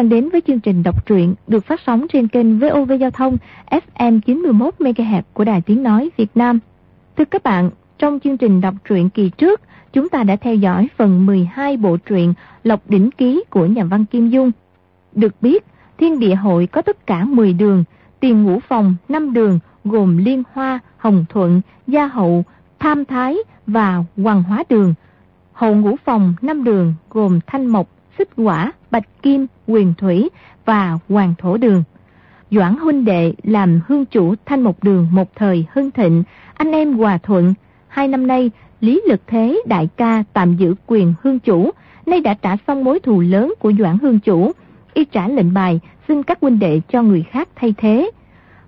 đang đến với chương trình đọc truyện được phát sóng trên kênh VOV Giao thông FM 91 MHz của Đài Tiếng nói Việt Nam. Thưa các bạn, trong chương trình đọc truyện kỳ trước, chúng ta đã theo dõi phần 12 bộ truyện Lộc đỉnh ký của nhà văn Kim Dung. Được biết, Thiên địa hội có tất cả 10 đường, tiền ngũ phòng 5 đường gồm Liên Hoa, Hồng Thuận, Gia Hậu, Tham Thái và Hoàng Hóa đường. Hậu ngũ phòng 5 đường gồm Thanh Mộc, Xích Quả, Bạch Kim, Quyền Thủy và Hoàng Thổ đường. Doãn huynh đệ làm hương chủ Thanh một đường một thời hưng thịnh, anh em hòa thuận. Hai năm nay, Lý Lực Thế đại ca tạm giữ quyền hương chủ, nay đã trả xong mối thù lớn của Doãn hương chủ. Y trả lệnh bài, xin các huynh đệ cho người khác thay thế.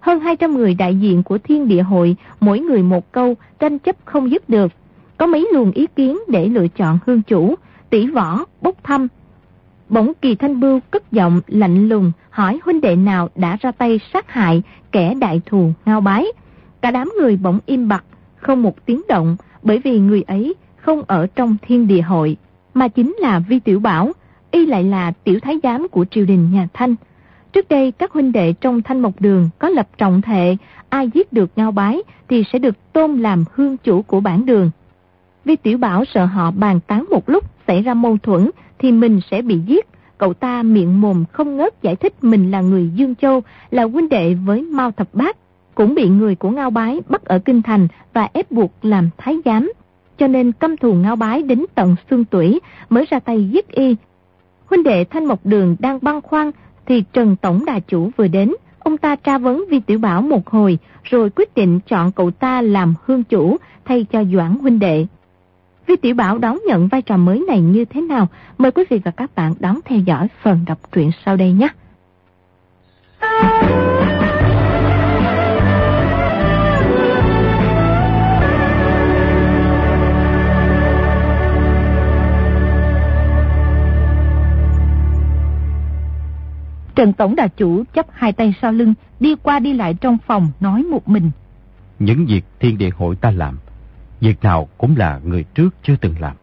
Hơn 200 người đại diện của thiên địa hội, mỗi người một câu, tranh chấp không dứt được. Có mấy luồng ý kiến để lựa chọn hương chủ, tỷ võ, bốc thăm. Bỗng kỳ thanh bưu cất giọng lạnh lùng hỏi huynh đệ nào đã ra tay sát hại kẻ đại thù ngao bái. Cả đám người bỗng im bặt, không một tiếng động, bởi vì người ấy không ở trong thiên địa hội, mà chính là Vi Tiểu Bảo, y lại là tiểu thái giám của triều đình nhà Thanh. Trước đây các huynh đệ trong Thanh Mộc Đường có lập trọng thệ, ai giết được ngao bái thì sẽ được tôn làm hương chủ của bản đường. Vi Tiểu Bảo sợ họ bàn tán một lúc xảy ra mâu thuẫn thì mình sẽ bị giết. Cậu ta miệng mồm không ngớt giải thích mình là người Dương Châu, là huynh đệ với Mao Thập Bát, cũng bị người của Ngao Bái bắt ở Kinh Thành và ép buộc làm thái giám. Cho nên căm thù Ngao Bái đến tận xương tuổi mới ra tay giết y. Huynh đệ Thanh Mộc Đường đang băng khoăn thì Trần Tổng Đà Chủ vừa đến. Ông ta tra vấn Vi Tiểu Bảo một hồi rồi quyết định chọn cậu ta làm hương chủ thay cho Doãn huynh đệ. Vi Tiểu Bảo đón nhận vai trò mới này như thế nào? Mời quý vị và các bạn đón theo dõi phần đọc truyện sau đây nhé. Trần Tổng Đà Chủ chấp hai tay sau lưng, đi qua đi lại trong phòng, nói một mình. Những việc thiên địa hội ta làm, việc nào cũng là người trước chưa từng làm.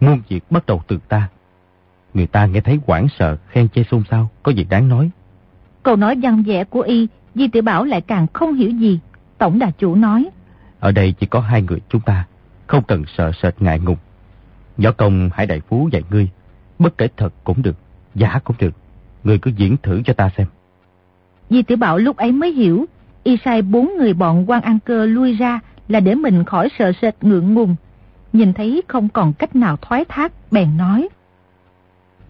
Muôn việc bắt đầu từ ta. Người ta nghe thấy quảng sợ, khen chê xôn xao, có việc đáng nói. Câu nói văn vẻ của y, Di Tiểu Bảo lại càng không hiểu gì. Tổng Đà Chủ nói. Ở đây chỉ có hai người chúng ta, không cần sợ sệt ngại ngùng. Võ công Hải Đại Phú dạy ngươi, bất kể thật cũng được, giả cũng được Người cứ diễn thử cho ta xem. Di tiểu Bảo lúc ấy mới hiểu, y sai bốn người bọn quan ăn cơ lui ra là để mình khỏi sợ sệt ngượng ngùng. Nhìn thấy không còn cách nào thoái thác, bèn nói.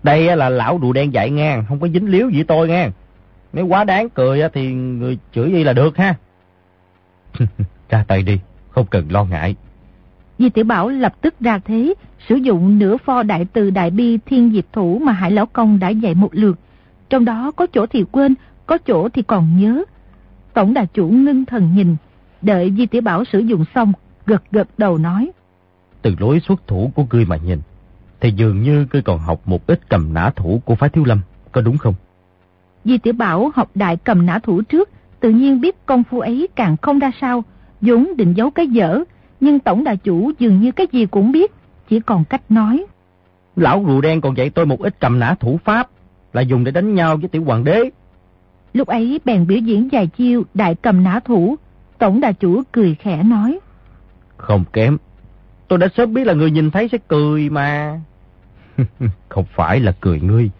Đây là lão đùa đen dạy ngang, không có dính líu gì tôi nghe. Nếu quá đáng cười thì người chửi y là được ha. ra tay đi, không cần lo ngại. Di tiểu Bảo lập tức ra thế, sử dụng nửa pho đại từ đại bi thiên diệp thủ mà Hải Lão Công đã dạy một lượt, trong đó có chỗ thì quên, có chỗ thì còn nhớ. Tổng đà chủ ngưng thần nhìn, đợi Di Tiểu Bảo sử dụng xong, gật gật đầu nói. Từ lối xuất thủ của ngươi mà nhìn, thì dường như ngươi còn học một ít cầm nã thủ của phái thiếu lâm, có đúng không? Di Tiểu Bảo học đại cầm nã thủ trước, tự nhiên biết công phu ấy càng không ra sao, vốn định giấu cái dở, nhưng tổng đà chủ dường như cái gì cũng biết, chỉ còn cách nói. Lão rùa đen còn dạy tôi một ít cầm nã thủ pháp, là dùng để đánh nhau với tiểu hoàng đế. Lúc ấy bèn biểu diễn vài chiêu đại cầm nã thủ, tổng đà chủ cười khẽ nói. Không kém, tôi đã sớm biết là người nhìn thấy sẽ cười mà. Không phải là cười ngươi,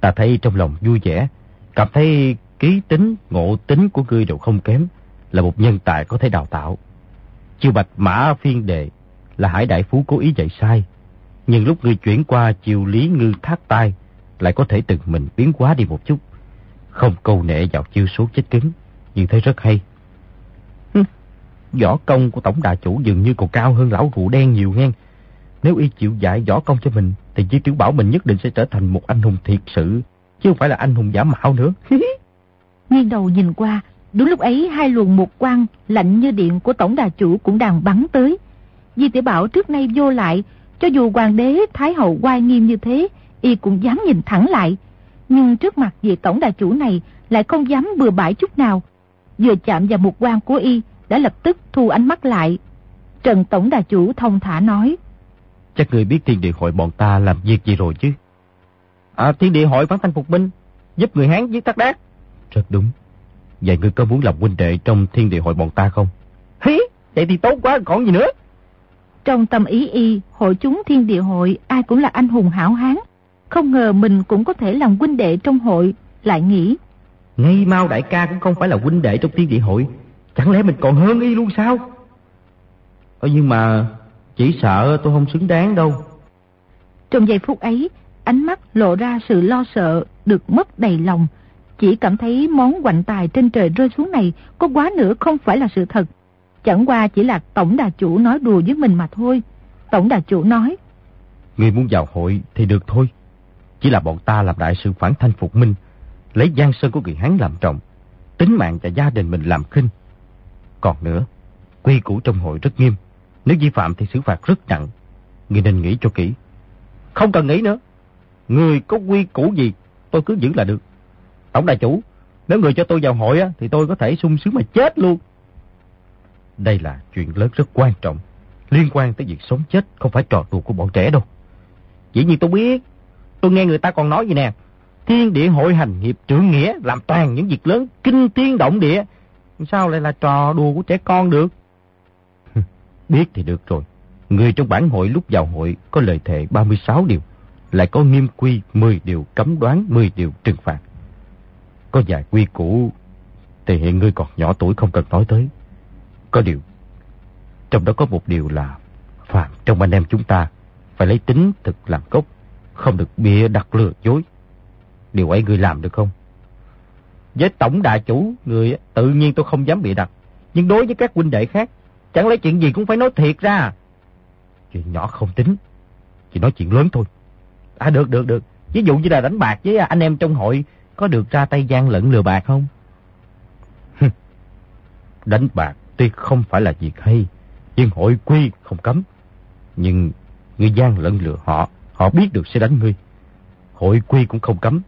ta thấy trong lòng vui vẻ, cảm thấy ký tính, ngộ tính của ngươi đều không kém, là một nhân tài có thể đào tạo. Chiêu bạch mã phiên đệ là hải đại phú cố ý dạy sai, nhưng lúc ngươi chuyển qua chiều lý ngư thác tai, lại có thể từng mình biến hóa đi một chút. Không câu nệ vào chiêu số chết cứng, nhưng thấy rất hay. Võ công của tổng đà chủ dường như còn cao hơn lão rượu đen nhiều nghe. Nếu y chịu dạy võ công cho mình, thì Di Tiểu Bảo mình nhất định sẽ trở thành một anh hùng thiệt sự, chứ không phải là anh hùng giả mạo nữa. Nghiêng đầu nhìn qua, đúng lúc ấy hai luồng một quang lạnh như điện của tổng đà chủ cũng đang bắn tới. Di Tiểu Bảo trước nay vô lại, cho dù hoàng đế thái hậu quay nghiêm như thế, y cũng dám nhìn thẳng lại. Nhưng trước mặt vị tổng đà chủ này lại không dám bừa bãi chút nào. Vừa chạm vào một quan của y đã lập tức thu ánh mắt lại. Trần tổng đà chủ thông thả nói. Chắc người biết thiên địa hội bọn ta làm việc gì rồi chứ? À, thiên địa hội phán thanh phục binh, giúp người Hán giết Thác Đát. Rất đúng. Vậy ngươi có muốn làm huynh đệ trong thiên địa hội bọn ta không? Hí, vậy thì tốt quá, còn gì nữa. Trong tâm ý y, hội chúng thiên địa hội ai cũng là anh hùng hảo hán. Không ngờ mình cũng có thể làm huynh đệ trong hội, lại nghĩ. Ngay mau đại ca cũng không phải là huynh đệ trong thiên địa hội. Chẳng lẽ mình còn hơn y luôn sao? Ờ, nhưng mà chỉ sợ tôi không xứng đáng đâu. Trong giây phút ấy, ánh mắt lộ ra sự lo sợ, được mất đầy lòng. Chỉ cảm thấy món quạnh tài trên trời rơi xuống này có quá nữa không phải là sự thật. Chẳng qua chỉ là tổng đà chủ nói đùa với mình mà thôi. Tổng đà chủ nói. Người muốn vào hội thì được thôi. Chỉ là bọn ta làm đại sự phản thanh phục minh, lấy giang sơn của người Hán làm trọng, tính mạng và gia đình mình làm khinh. Còn nữa, quy củ trong hội rất nghiêm, nếu vi phạm thì xử phạt rất nặng. ngươi nên nghĩ cho kỹ. Không cần nghĩ nữa. Người có quy củ gì, tôi cứ giữ là được. Tổng đại chủ, nếu người cho tôi vào hội á, thì tôi có thể sung sướng mà chết luôn. Đây là chuyện lớn rất quan trọng, liên quan tới việc sống chết, không phải trò đùa của bọn trẻ đâu. Dĩ nhiên tôi biết, tôi nghe người ta còn nói gì nè. Thiên địa hội hành hiệp trưởng nghĩa, làm toàn những việc lớn, kinh thiên động địa. Sao lại là trò đùa của trẻ con được? biết thì được rồi. Người trong bản hội lúc vào hội có lời thệ 36 điều, lại có nghiêm quy 10 điều cấm đoán 10 điều trừng phạt. Có vài quy củ thì hiện ngươi còn nhỏ tuổi không cần nói tới. Có điều, trong đó có một điều là phạm trong anh em chúng ta phải lấy tính thực làm gốc, không được bịa đặt lừa dối. Điều ấy ngươi làm được không? Với tổng đại chủ, người tự nhiên tôi không dám bị đặt. Nhưng đối với các huynh đệ khác, chẳng lẽ chuyện gì cũng phải nói thiệt ra. Chuyện nhỏ không tính, chỉ nói chuyện lớn thôi. À được, được, được. Ví dụ như là đánh bạc với anh em trong hội, có được ra tay gian lận lừa bạc không? đánh bạc tuy không phải là việc hay, nhưng hội quy không cấm. Nhưng người gian lận lừa họ, họ biết được sẽ đánh ngươi. Hội quy cũng không cấm.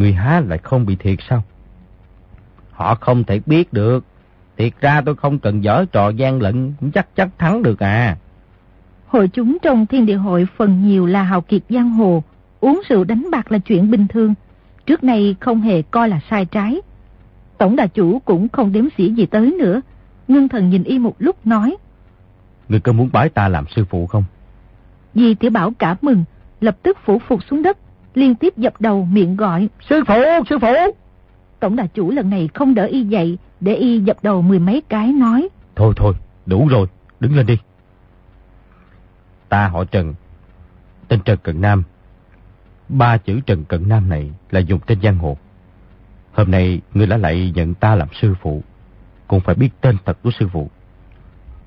Người há lại không bị thiệt sao? Họ không thể biết được. Thiệt ra tôi không cần dở trò gian lận, cũng chắc chắc thắng được à. Hội chúng trong thiên địa hội phần nhiều là hào kiệt giang hồ, uống rượu đánh bạc là chuyện bình thường. Trước nay không hề coi là sai trái. Tổng đà chủ cũng không đếm xỉa gì tới nữa. Ngưng thần nhìn y một lúc nói. Người có muốn bái ta làm sư phụ không? Di tiểu bảo cảm mừng, lập tức phủ phục xuống đất, liên tiếp dập đầu miệng gọi. Sư phụ, sư phụ! Tổng đà chủ lần này không đỡ y dậy, để y dập đầu mười mấy cái nói. Thôi thôi, đủ rồi, đứng lên đi. Ta họ Trần, tên Trần Cận Nam. Ba chữ Trần Cận Nam này là dùng trên giang hồ. Hôm nay ngươi đã lại nhận ta làm sư phụ, cũng phải biết tên thật của sư phụ.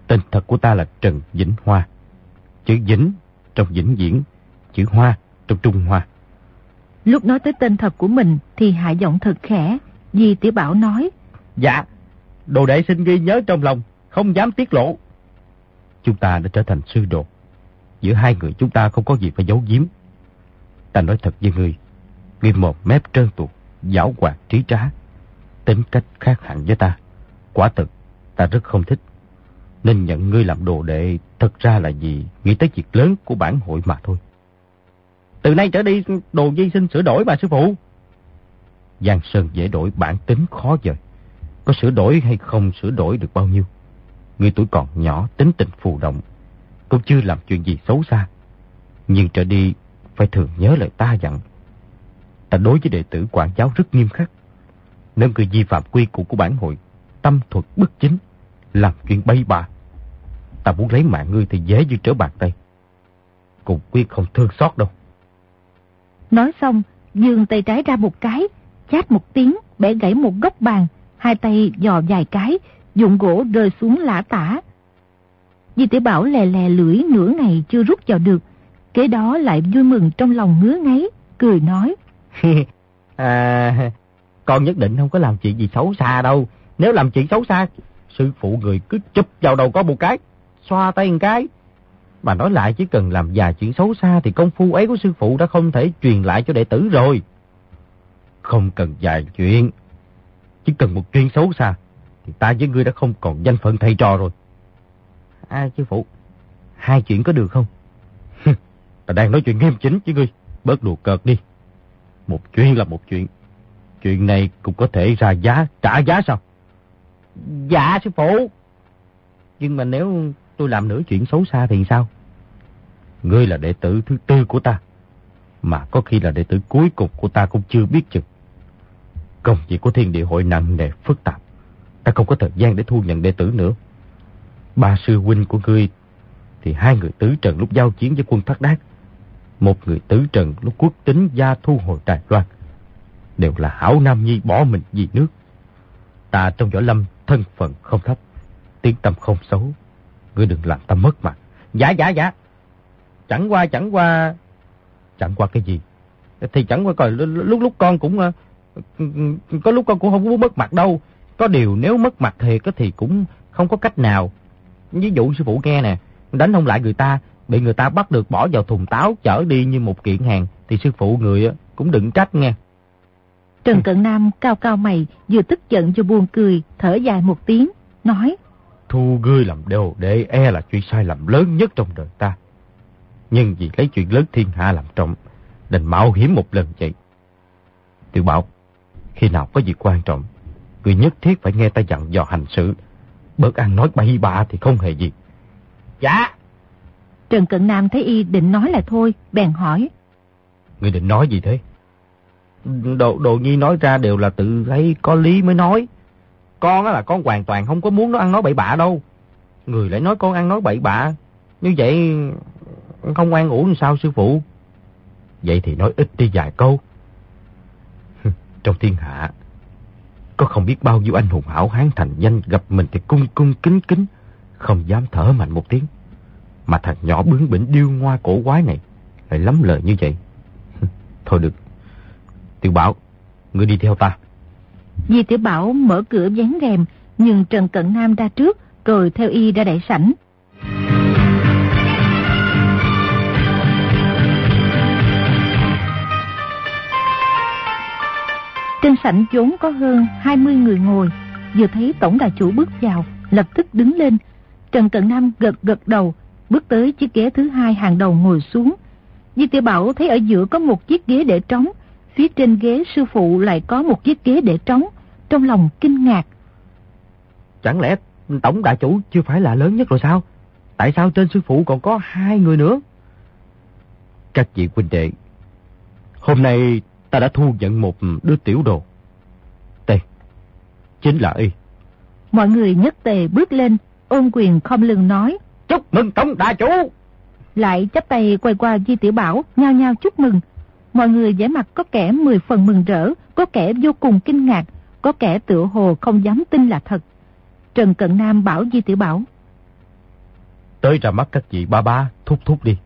Tên thật của ta là Trần Vĩnh Hoa. Chữ Vĩnh trong Vĩnh Diễn, chữ Hoa trong Trung Hoa. Lúc nói tới tên thật của mình thì hạ giọng thật khẽ, Di Tiểu Bảo nói. Dạ, đồ đệ xin ghi nhớ trong lòng, không dám tiết lộ. Chúng ta đã trở thành sư đồ. Giữa hai người chúng ta không có gì phải giấu giếm. Ta nói thật với ngươi, ngươi một mép trơn tuột, giảo hoạt trí trá. Tính cách khác hẳn với ta. Quả thực, ta rất không thích. Nên nhận ngươi làm đồ đệ thật ra là gì nghĩ tới việc lớn của bản hội mà thôi. Từ nay trở đi, đồ di sinh sửa đổi bà sư phụ. Giang Sơn dễ đổi bản tính khó dời. Có sửa đổi hay không sửa đổi được bao nhiêu. Người tuổi còn nhỏ, tính tình phù động. Cũng chưa làm chuyện gì xấu xa. Nhưng trở đi, phải thường nhớ lời ta dặn. Ta đối với đệ tử quản giáo rất nghiêm khắc. Nếu người vi phạm quy củ của bản hội, tâm thuật bất chính, làm chuyện bay bạ. Ta muốn lấy mạng ngươi thì dễ như trở bàn tay. Cùng quyết không thương xót đâu. Nói xong, dương tay trái ra một cái, chát một tiếng, bẻ gãy một góc bàn, hai tay dò dài cái, dụng gỗ rơi xuống lã tả. Di tiểu Bảo lè lè lưỡi nửa ngày chưa rút vào được, kế đó lại vui mừng trong lòng ngứa ngáy, cười nói. à, con nhất định không có làm chuyện gì xấu xa đâu. Nếu làm chuyện xấu xa, sư phụ người cứ chụp vào đầu có một cái, xoa tay một cái. Mà nói lại chỉ cần làm vài chuyện xấu xa thì công phu ấy của sư phụ đã không thể truyền lại cho đệ tử rồi. Không cần vài chuyện, chỉ cần một chuyện xấu xa thì ta với ngươi đã không còn danh phận thầy trò rồi. À sư phụ, hai chuyện có được không? ta đang nói chuyện nghiêm chính với ngươi, bớt đùa cợt đi. Một chuyện là một chuyện. Chuyện này cũng có thể ra giá, trả giá sao? Dạ sư phụ. Nhưng mà nếu tôi làm nửa chuyện xấu xa thì sao? Ngươi là đệ tử thứ tư của ta. Mà có khi là đệ tử cuối cùng của ta cũng chưa biết chừng. Công việc của thiên địa hội nặng nề phức tạp. Ta không có thời gian để thu nhận đệ tử nữa. Ba sư huynh của ngươi thì hai người tứ trần lúc giao chiến với quân Thác Đát. Một người tứ trần lúc quốc tính gia thu hồi Đài Loan. Đều là hảo nam nhi bỏ mình vì nước. Ta trong võ lâm thân phận không thấp, tiếng tâm không xấu. Ngươi đừng làm ta mất mặt. Dạ dạ dạ. Chẳng qua chẳng qua... Chẳng qua cái gì? Thì chẳng qua coi lúc lúc con cũng... Ờ, có lúc con cũng không muốn mất mặt đâu. Có điều nếu mất mặt thiệt thì cũng không có cách nào. Ví dụ sư phụ nghe nè, đánh không lại người ta, bị người ta bắt được bỏ vào thùng táo chở đi như một kiện hàng, thì sư phụ người cũng đừng trách nghe. Trần Cận Nam cao cao mày, vừa tức giận vừa buồn cười, thở dài một tiếng, nói. Thu ngươi làm đều để e là chuyện sai lầm lớn nhất trong đời ta. Nhưng vì lấy chuyện lớn thiên hạ làm trọng, đành mạo hiểm một lần vậy. Tiểu bảo, khi nào có việc quan trọng, người nhất thiết phải nghe ta dặn dò hành sự. Bớt ăn nói bay bạ thì không hề gì. Dạ. Trần Cận Nam thấy y định nói là thôi, bèn hỏi. Người định nói gì thế? Đồ, đồ nhi nói ra đều là tự thấy có lý mới nói. Con á là con hoàn toàn không có muốn nó ăn nói bậy bạ đâu. Người lại nói con ăn nói bậy bạ. Như vậy không ngoan ủ sao sư phụ? Vậy thì nói ít đi vài câu. Trong thiên hạ, có không biết bao nhiêu anh hùng hảo hán thành danh gặp mình thì cung cung kính kính, không dám thở mạnh một tiếng. Mà thằng nhỏ bướng bỉnh điêu ngoa cổ quái này lại lắm lời như vậy. Thôi được. Tiểu Bảo, ngươi đi theo ta. Di Tiểu Bảo mở cửa dán rèm, nhưng Trần Cận Nam ra trước, rồi theo y ra đại sảnh. Trên sảnh vốn có hơn 20 người ngồi, vừa thấy tổng đại chủ bước vào, lập tức đứng lên. Trần Cận Nam gật gật đầu, bước tới chiếc ghế thứ hai hàng đầu ngồi xuống. Di Tiểu Bảo thấy ở giữa có một chiếc ghế để trống, phía trên ghế sư phụ lại có một chiếc ghế để trống, trong lòng kinh ngạc. Chẳng lẽ tổng đại chủ chưa phải là lớn nhất rồi sao? Tại sao trên sư phụ còn có hai người nữa? Các vị huynh đệ, hôm nay ta đã thu nhận một đứa tiểu đồ. Đây, chính là y. Mọi người nhất tề bước lên, ôm quyền không lưng nói. Chúc mừng tổng đại chủ! Lại chắp tay quay qua Di Tiểu Bảo, nhao nhao chúc mừng. Mọi người vẻ mặt có kẻ mười phần mừng rỡ, có kẻ vô cùng kinh ngạc, có kẻ tựa hồ không dám tin là thật. Trần Cận Nam bảo Di Tiểu Bảo. Tới ra mắt các vị ba ba, thúc thúc đi.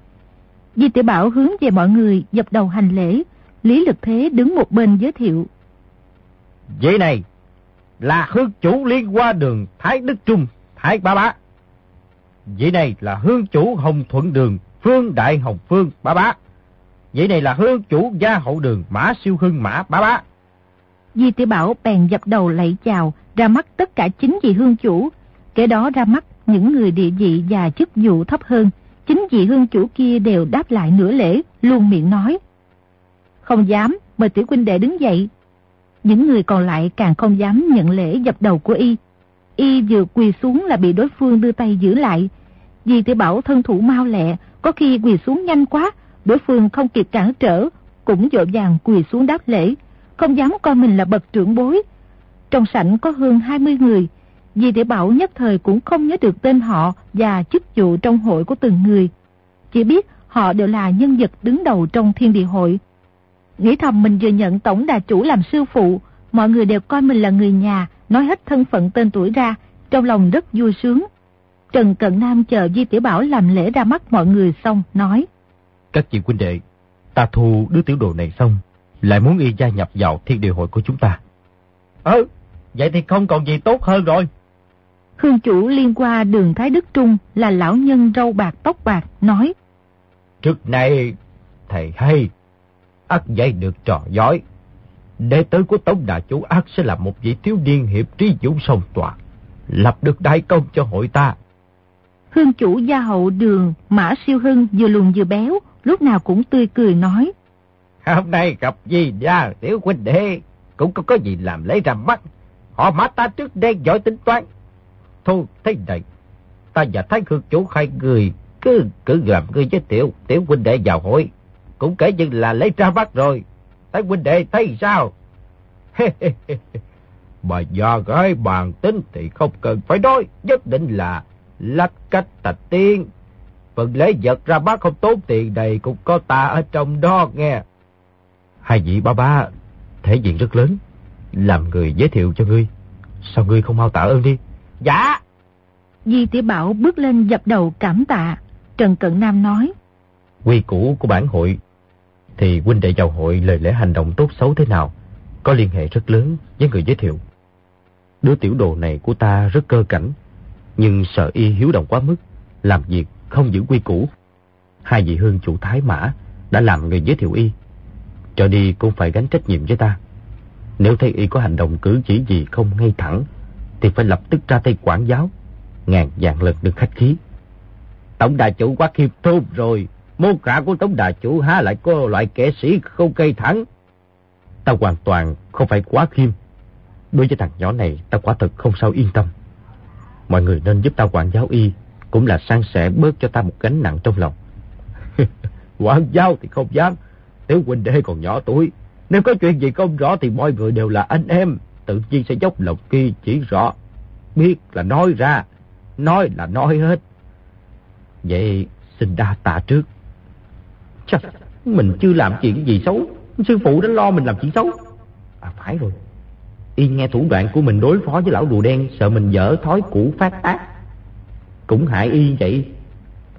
Di Tiểu Bảo hướng về mọi người dập đầu hành lễ, Lý Lực Thế đứng một bên giới thiệu. Vậy này là hương chủ liên qua đường Thái Đức Trung, Thái Ba Bá. Vậy này là hương chủ Hồng Thuận Đường, Phương Đại Hồng Phương, Ba Bá. Vậy này là hương chủ Gia Hậu Đường, Mã Siêu Hưng, Mã Ba Bá. Di Tiểu Bảo bèn dập đầu lạy chào, ra mắt tất cả chính vị hương chủ. Kể đó ra mắt những người địa vị và chức vụ thấp hơn. Chính vị hương chủ kia đều đáp lại nửa lễ, luôn miệng nói. Không dám, mời tiểu huynh đệ đứng dậy. Những người còn lại càng không dám nhận lễ dập đầu của y. Y vừa quỳ xuống là bị đối phương đưa tay giữ lại. Vì tiểu bảo thân thủ mau lẹ, có khi quỳ xuống nhanh quá, đối phương không kịp cản trở, cũng dội vàng quỳ xuống đáp lễ, không dám coi mình là bậc trưởng bối. Trong sảnh có hơn 20 người, vì tiểu bảo nhất thời cũng không nhớ được tên họ và chức vụ trong hội của từng người. Chỉ biết họ đều là nhân vật đứng đầu trong thiên địa hội, Nghĩ thầm mình vừa nhận tổng đà chủ làm sư phụ, mọi người đều coi mình là người nhà, nói hết thân phận tên tuổi ra, trong lòng rất vui sướng. Trần Cận Nam chờ Di Tiểu Bảo làm lễ ra mắt mọi người xong, nói. Các chị huynh đệ, ta thu đứa tiểu đồ này xong, lại muốn y gia nhập vào thiên địa hội của chúng ta. Ừ, vậy thì không còn gì tốt hơn rồi. Hương chủ liên qua đường Thái Đức Trung là lão nhân râu bạc tóc bạc, nói. Trước này, thầy hay, ác dạy được trò giỏi. Đệ tử của Tống Đà Chủ ác sẽ là một vị thiếu niên hiệp trí dũng sông tòa, lập được đại công cho hội ta. Hương chủ gia hậu đường Mã Siêu Hưng vừa lùn vừa béo, lúc nào cũng tươi cười nói. Hôm nay gặp gì ra, tiểu huynh đệ, cũng có có gì làm lấy ra mắt. Họ mã ta trước đây giỏi tính toán. Thôi, thế này, ta và Thái Khương chủ hai người cứ cứ làm người với tiểu, tiểu huynh đệ vào hội. Cũng kể như là lấy ra mắt rồi. Thái huynh đệ thấy sao? Bà già gái bàn tính thì không cần phải nói, nhất định là lách cách tạch tiên. Phần lễ vật ra bác không tốn tiền này cũng có ta ở trong đó nghe. Hai vị ba ba, thể diện rất lớn, làm người giới thiệu cho ngươi. Sao ngươi không mau tạ ơn đi? Dạ! Di Tiểu Bảo bước lên dập đầu cảm tạ. Trần Cận Nam nói. Quy củ của bản hội thì huynh đệ vào hội lời lẽ hành động tốt xấu thế nào có liên hệ rất lớn với người giới thiệu. Đứa tiểu đồ này của ta rất cơ cảnh, nhưng sợ y hiếu động quá mức, làm việc không giữ quy củ. Hai vị hương chủ Thái Mã đã làm người giới thiệu y, trở đi cũng phải gánh trách nhiệm với ta. Nếu thấy y có hành động cử chỉ gì không ngay thẳng, thì phải lập tức ra tay quản giáo, ngàn vạn lần được khách khí. Tổng đại chủ quá khiêm thôn rồi, mô cả của tống đà chủ há lại có loại kẻ sĩ không cây thẳng. Ta hoàn toàn không phải quá khiêm. Đối với thằng nhỏ này, ta quả thật không sao yên tâm. Mọi người nên giúp ta quản giáo y, cũng là sang sẻ bớt cho ta một gánh nặng trong lòng. quản giáo thì không dám, tiểu huynh đệ còn nhỏ tuổi. Nếu có chuyện gì không rõ thì mọi người đều là anh em, tự nhiên sẽ dốc lòng kia chỉ rõ. Biết là nói ra, nói là nói hết. Vậy xin đa tạ trước. Chắc mình chưa làm chuyện gì xấu, sư phụ đã lo mình làm chuyện xấu. À phải rồi, y nghe thủ đoạn của mình đối phó với lão rùa đen, sợ mình dở thói cũ phát ác. Cũng hại y vậy.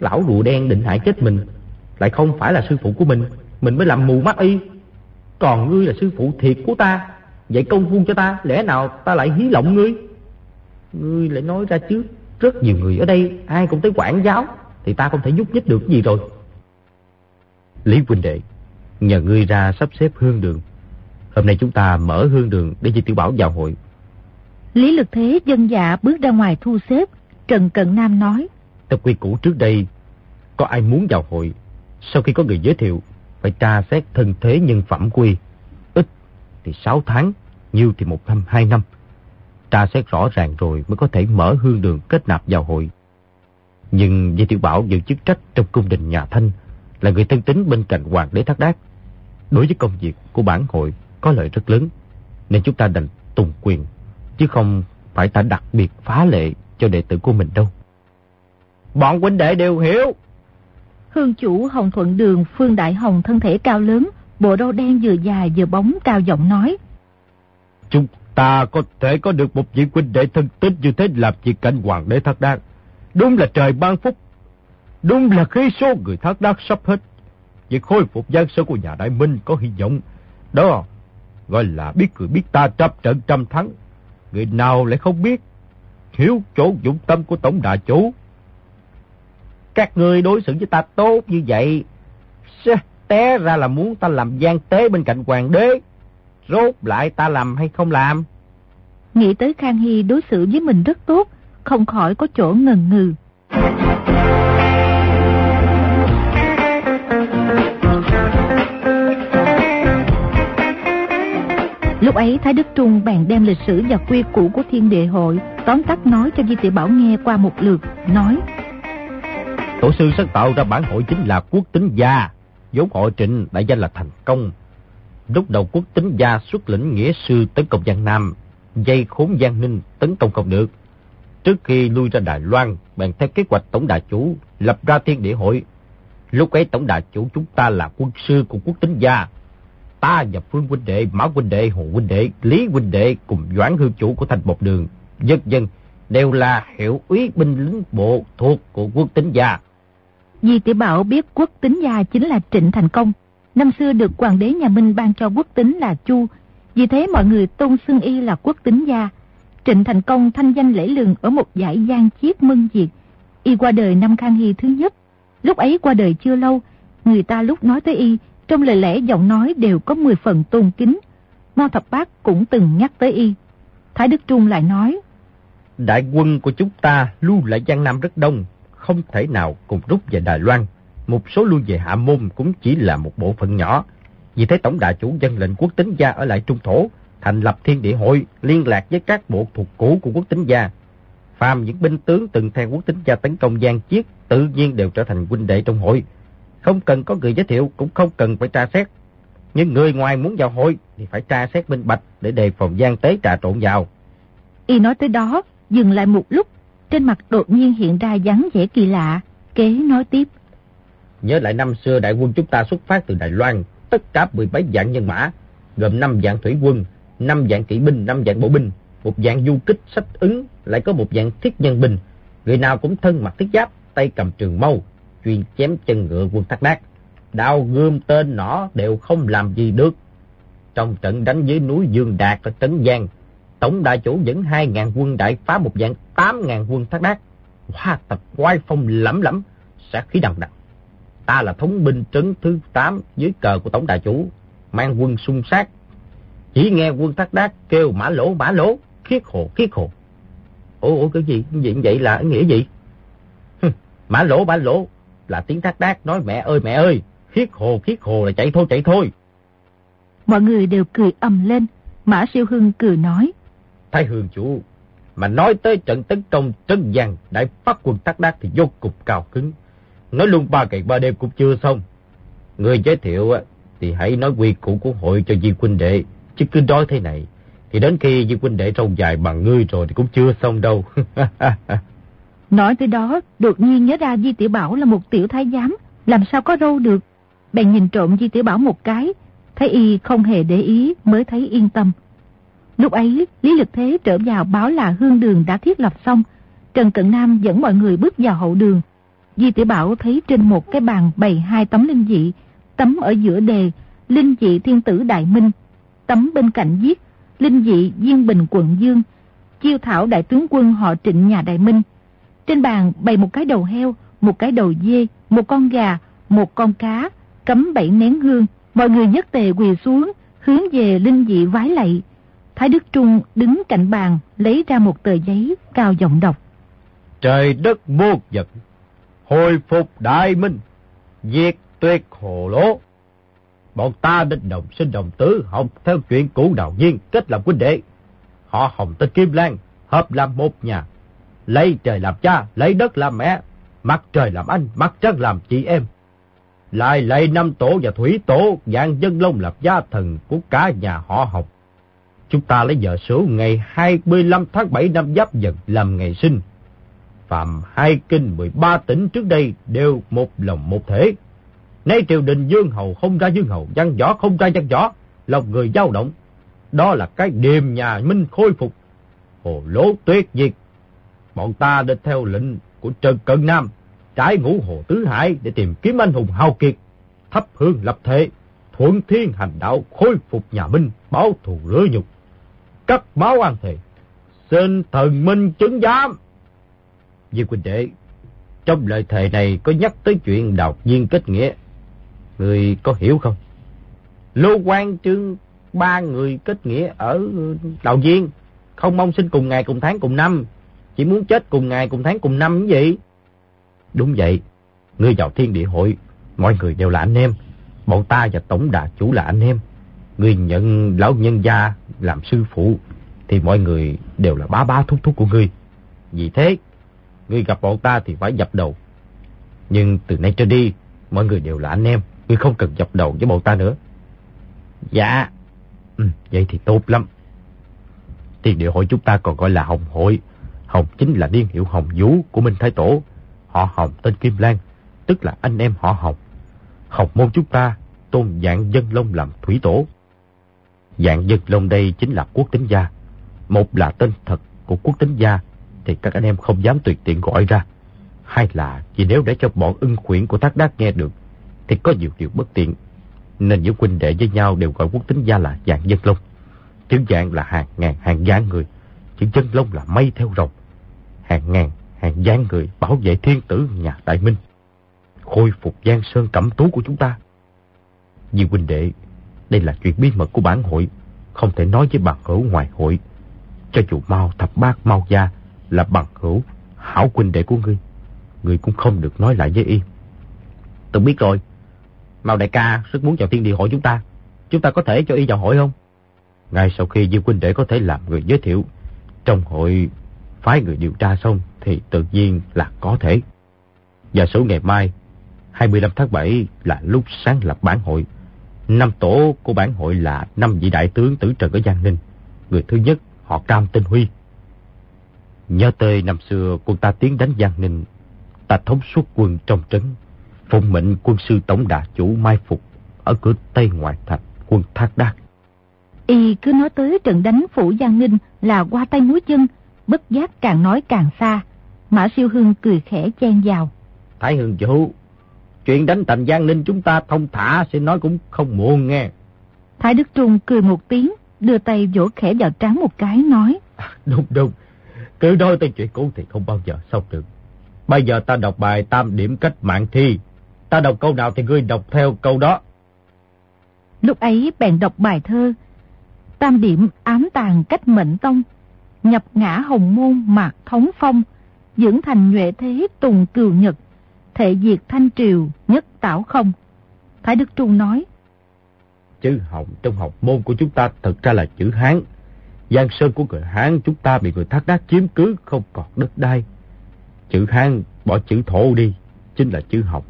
Lão rùa đen định hại chết mình, lại không phải là sư phụ của mình, mình mới làm mù mắt y. Còn ngươi là sư phụ thiệt của ta, vậy công phu cho ta, lẽ nào ta lại hí lộng ngươi? Ngươi lại nói ra chứ, rất nhiều người ở đây, ai cũng tới quản giáo, thì ta không thể giúp nhích được gì rồi. Lý huynh đệ, nhờ ngươi ra sắp xếp hương đường. Hôm nay chúng ta mở hương đường để Di Tiểu Bảo vào hội. Lý Lực Thế dân dạ bước ra ngoài thu xếp. Trần Cận Nam nói. Theo quy củ trước đây, có ai muốn vào hội, sau khi có người giới thiệu, phải tra xét thân thế nhân phẩm quy. Ít thì 6 tháng, nhiều thì một năm, hai năm. Tra xét rõ ràng rồi mới có thể mở hương đường kết nạp vào hội. Nhưng Di Tiểu Bảo giữ chức trách trong cung đình nhà Thanh, là người thân tín bên cạnh hoàng đế Thác Đát. Đối với công việc của bản hội có lợi rất lớn, nên chúng ta đành tùng quyền, chứ không phải ta đặc biệt phá lệ cho đệ tử của mình đâu. Bọn huynh đệ đều hiểu. Hương chủ Hồng Thuận Đường Phương Đại Hồng thân thể cao lớn, bộ râu đen vừa dài vừa bóng cao giọng nói. Chúng ta có thể có được một vị huynh đệ thân tín như thế làm việc cảnh hoàng đế thác đan. Đúng là trời ban phúc. Đúng là khí số người thác đác sắp hết. Việc khôi phục giang sơn của nhà Đại Minh có hy vọng. Đó, gọi là biết người biết ta trăm trận trăm thắng. Người nào lại không biết. Hiểu chỗ dụng tâm của tổng đại chủ. Các người đối xử với ta tốt như vậy. Té ra là muốn ta làm gian tế bên cạnh hoàng đế. Rốt lại ta làm hay không làm? Nghĩ tới Khang Hy đối xử với mình rất tốt, không khỏi có chỗ ngần ngừ. Lúc ấy Thái Đức Trung bèn đem lịch sử và quy củ của thiên địa hội tóm tắt nói cho Di Tiểu Bảo nghe qua một lượt, nói Tổ sư sáng tạo ra bản hội chính là quốc tính gia, vốn hội trịnh đại danh là thành công. Lúc đầu quốc tính gia xuất lĩnh nghĩa sư tấn công Giang Nam, dây khốn Giang Ninh tấn công không được. Trước khi lui ra Đài Loan, bèn theo kế hoạch tổng đại chủ lập ra thiên địa hội. Lúc ấy tổng đại chủ chúng ta là quân sư của quốc tính gia, ta và Phương huynh đệ, Mã huynh đệ, Hồ huynh đệ, Lý huynh đệ cùng Doãn hương chủ của thành một đường, dân dân đều là hiệu úy binh lính bộ thuộc của quốc tính gia. Di Tiểu Bảo biết quốc tính gia chính là Trịnh Thành Công. Năm xưa được hoàng đế nhà Minh ban cho quốc tính là Chu, vì thế mọi người tôn xưng y là quốc tính gia. Trịnh Thành Công thanh danh lễ lừng ở một giải gian chiết mân diệt. Y qua đời năm Khang Hy thứ nhất. Lúc ấy qua đời chưa lâu, người ta lúc nói tới y trong lời lẽ giọng nói đều có 10 phần tôn kính. Mao Thập Bác cũng từng nhắc tới y. Thái Đức Trung lại nói. Đại quân của chúng ta lưu lại Giang Nam rất đông, không thể nào cùng rút về Đài Loan. Một số lưu về Hạ Môn cũng chỉ là một bộ phận nhỏ. Vì thế Tổng Đại Chủ dân lệnh quốc tính gia ở lại Trung Thổ, thành lập thiên địa hội, liên lạc với các bộ thuộc cũ của quốc tính gia. Phàm những binh tướng từng theo quốc tính gia tấn công Giang Chiết, tự nhiên đều trở thành huynh đệ trong hội. Không cần có người giới thiệu, cũng không cần phải tra xét. Nhưng người ngoài muốn vào hội thì phải tra xét minh bạch để đề phòng gian tế trà trộn vào. Y nói tới đó, dừng lại một lúc, trên mặt đột nhiên hiện ra dáng vẻ kỳ lạ, kế nói tiếp. Nhớ lại năm xưa đại quân chúng ta xuất phát từ Đài Loan, tất cả 17 dạng nhân mã, gồm 5 dạng thủy quân, 5 dạng kỵ binh, 5 dạng bộ binh, một dạng du kích sách ứng, lại có một dạng thiết nhân binh. Người nào cũng thân mặc thiết giáp, tay cầm trường mâu, chuyên chém chân ngựa quân thác đát. Đao gươm tên nỏ đều không làm gì được. Trong trận đánh dưới núi Dương Đạt ở Trấn Giang, Tổng đại chủ dẫn 2.000 quân đại phá một dạng 8.000 quân thác đát. Hoa tập quái phong lẫm lẫm, sẽ khí đằng đằng. Ta là thống binh trấn thứ 8 dưới cờ của Tổng đại chủ, mang quân xung sát. Chỉ nghe quân thác đát kêu mã lỗ mã lỗ, khiết hồ khiết hồ. Ủa, ủa cái gì? Vậy, vậy là nghĩa gì? mã lỗ mã lỗ là tiếng thác đát nói mẹ ơi mẹ ơi, khiết hồ khiết hồ là chạy thôi chạy thôi. Mọi người đều cười ầm lên, Mã Siêu Hưng cười nói. Thái Hương Chủ, mà nói tới trận tấn công Trấn Giang đại phát quân Thác Đát thì vô cùng cao cứng. Nói luôn ba ngày ba đêm cũng chưa xong. Người giới thiệu thì hãy nói quy củ của hội cho Di Huynh Đệ, chứ cứ nói thế này. Thì đến khi Di Huynh Đệ trông dài bằng ngươi rồi thì cũng chưa xong đâu. nói tới đó, đột nhiên nhớ ra Di Tiểu Bảo là một tiểu thái giám, làm sao có râu được. Bèn nhìn trộm Di Tiểu Bảo một cái, thấy y không hề để ý mới thấy yên tâm. Lúc ấy, Lý Lực Thế trở vào báo là hương đường đã thiết lập xong. Trần Cận Nam dẫn mọi người bước vào hậu đường. Di Tiểu Bảo thấy trên một cái bàn bày hai tấm linh dị, tấm ở giữa đề, linh dị thiên tử Đại Minh, tấm bên cạnh viết, linh dị Diên Bình quận Dương, chiêu thảo đại tướng quân họ trịnh nhà Đại Minh. Trên bàn bày một cái đầu heo, một cái đầu dê, một con gà, một con cá, cấm bảy nén hương. Mọi người nhất tề quỳ xuống, hướng về linh dị vái lạy. Thái Đức Trung đứng cạnh bàn lấy ra một tờ giấy cao giọng đọc. Trời đất muôn vật, hồi phục đại minh, diệt tuyệt hồ lỗ. Bọn ta đến đồng sinh đồng tứ học theo chuyện cũ đạo viên kết làm huynh đệ. Họ hồng tên Kim Lan, hợp làm một nhà. Lấy trời làm cha, lấy đất làm mẹ, mặt trời làm anh, mặt trăng làm chị em. Lại lấy năm tổ và thủy tổ, dạng dân lông làm gia thần của cả nhà họ học Chúng ta lấy giờ số ngày 25 tháng 7 năm Giáp Dần làm ngày sinh. Phạm hai kinh 13 tỉnh trước đây đều một lòng một thể. Nay triều đình Dương Hầu không ra Dương Hầu, văn võ không ra văn võ, lòng người dao động. Đó là cái điềm nhà Minh khôi phục. Hồ lỗ tuyệt diệt. Bọn ta đã theo lệnh của Trần Cận Nam, trái ngũ hồ tứ hải để tìm kiếm anh hùng hào kiệt, thắp hương lập thể, thuận thiên hành đạo khôi phục nhà Minh, báo thù rửa nhục cấp báo an thề. Xin thần minh chứng giám. Di Quỳnh Đệ, trong lời thề này có nhắc tới chuyện đào viên kết nghĩa. Người có hiểu không? Lô quan trương ba người kết nghĩa ở đạo viên. Không mong sinh cùng ngày cùng tháng cùng năm. Chỉ muốn chết cùng ngày cùng tháng cùng năm như vậy. Đúng vậy. Ngươi vào thiên địa hội. Mọi người đều là anh em. Bọn ta và tổng đà chủ là anh em. Ngươi nhận lão nhân gia làm sư phụ, thì mọi người đều là bá bá thúc thúc của ngươi. Vì thế, ngươi gặp bọn ta thì phải dập đầu. Nhưng từ nay trở đi, mọi người đều là anh em, ngươi không cần dập đầu với bọn ta nữa. Dạ, ừ, vậy thì tốt lắm. thiên địa hội chúng ta còn gọi là Hồng Hội. Hồng chính là niên hiệu Hồng Vũ của Minh Thái Tổ. Họ Hồng tên Kim Lan, tức là anh em họ Hồng. Hồng môn chúng ta tôn dạng dân lông làm thủy tổ. Dạng dân lông đây chính là quốc tính gia. Một là tên thật của quốc tính gia thì các anh em không dám tuyệt tiện gọi ra. Hai là chỉ nếu để cho bọn ưng khuyển của Thác đác nghe được thì có nhiều điều bất tiện. Nên những huynh đệ với nhau đều gọi quốc tính gia là dạng dân lông. Chữ dạng là hàng ngàn hàng gián người. Chữ dân lông là mây theo rồng. Hàng ngàn hàng gián người bảo vệ thiên tử nhà Đại Minh. Khôi phục Giang Sơn cẩm tú của chúng ta. Vì huynh đệ đây là chuyện bí mật của bản hội, không thể nói với bằng hữu ngoài hội. Cho dù mau thập bát mau gia là bằng hữu, hảo huynh đệ của ngươi, ngươi cũng không được nói lại với y. Tôi biết rồi, Mao đại ca rất muốn vào thiên địa hội chúng ta, chúng ta có thể cho y vào hội không? Ngay sau khi Diêu huynh đệ có thể làm người giới thiệu, trong hội phái người điều tra xong thì tự nhiên là có thể. Và số ngày mai, 25 tháng 7 là lúc sáng lập bản hội. Năm tổ của bản hội là năm vị đại tướng tử trần ở Giang Ninh. Người thứ nhất, họ Cam Tinh Huy. Nhớ tới năm xưa quân ta tiến đánh Giang Ninh, ta thống suốt quân trong trấn, phụng mệnh quân sư tổng đà chủ mai phục ở cửa Tây Ngoại Thành, quân Thác Đác. Y cứ nói tới trận đánh phủ Giang Ninh là qua tay núi chân, bất giác càng nói càng xa. Mã siêu hưng cười khẽ chen vào. Thái Hưng chủ, chuyện đánh thành Giang Ninh chúng ta thông thả sẽ nói cũng không muộn nghe. Thái Đức Trung cười một tiếng, đưa tay vỗ khẽ vào trán một cái nói. đúng đúng, cứ nói tới chuyện cũ thì không bao giờ xong được. Bây giờ ta đọc bài tam điểm cách mạng thi. Ta đọc câu nào thì ngươi đọc theo câu đó. Lúc ấy bèn đọc bài thơ. Tam điểm ám tàn cách mệnh tông. Nhập ngã hồng môn mạc thống phong. Dưỡng thành nhuệ thế tùng cừu nhật. Thệ diệt thanh triều nhất tảo không. Thái Đức Trung nói. Chữ hồng trong học môn của chúng ta thật ra là chữ Hán. Giang sơn của người Hán chúng ta bị người thác đác chiếm cứ không còn đất đai. Chữ Hán bỏ chữ thổ đi, chính là chữ học.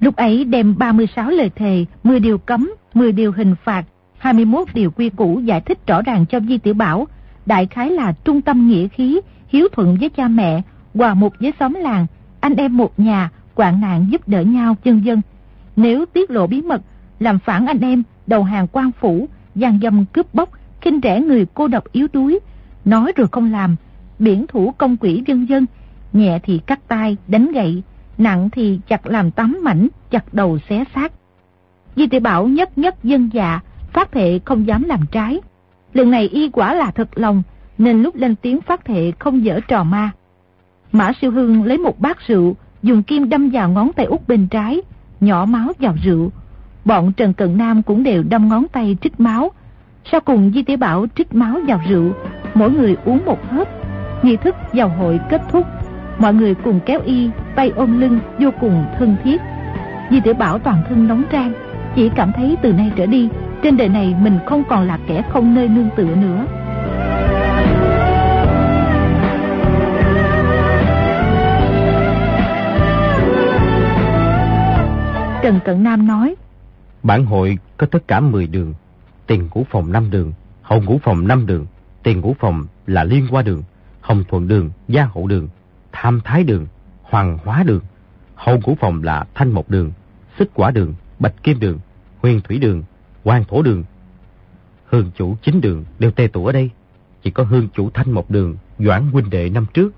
Lúc ấy đem 36 lời thề, 10 điều cấm, 10 điều hình phạt, 21 điều quy củ giải thích rõ ràng cho Di Tiểu Bảo. Đại khái là trung tâm nghĩa khí, hiếu thuận với cha mẹ, hòa mục với xóm làng, anh em một nhà, quạng nạn giúp đỡ nhau, chân dân. Nếu tiết lộ bí mật, làm phản anh em, đầu hàng quan phủ, gian dâm cướp bóc, khinh rẻ người cô độc yếu đuối, nói rồi không làm, biển thủ công quỷ dân dân, nhẹ thì cắt tay, đánh gậy, nặng thì chặt làm tắm mảnh, chặt đầu xé xác. Di tiểu Bảo nhất nhất dân dạ, phát thệ không dám làm trái. Lần này y quả là thật lòng, nên lúc lên tiếng phát thệ không dở trò ma. Mã siêu hưng lấy một bát rượu, dùng kim đâm vào ngón tay út bên trái, nhỏ máu vào rượu. Bọn Trần Cận Nam cũng đều đâm ngón tay trích máu. Sau cùng Di tiểu Bảo trích máu vào rượu, mỗi người uống một hớp. Nghi thức vào hội kết thúc Mọi người cùng kéo y, tay ôm lưng vô cùng thân thiết. Di tiểu Bảo toàn thân nóng trang, chỉ cảm thấy từ nay trở đi, trên đời này mình không còn là kẻ không nơi nương tựa nữa. Trần Cận Nam nói, Bản hội có tất cả 10 đường, tiền ngũ phòng 5 đường, hậu ngũ phòng 5 đường, tiền ngũ phòng là liên qua đường, hồng thuận đường, gia hậu đường, tham thái đường, hoàng hóa đường. Hậu ngũ phòng là thanh mộc đường, xích quả đường, bạch kim đường, huyền thủy đường, hoàng thổ đường. Hương chủ chính đường đều tê tụ ở đây. Chỉ có hương chủ thanh một đường, doãn huynh đệ năm trước,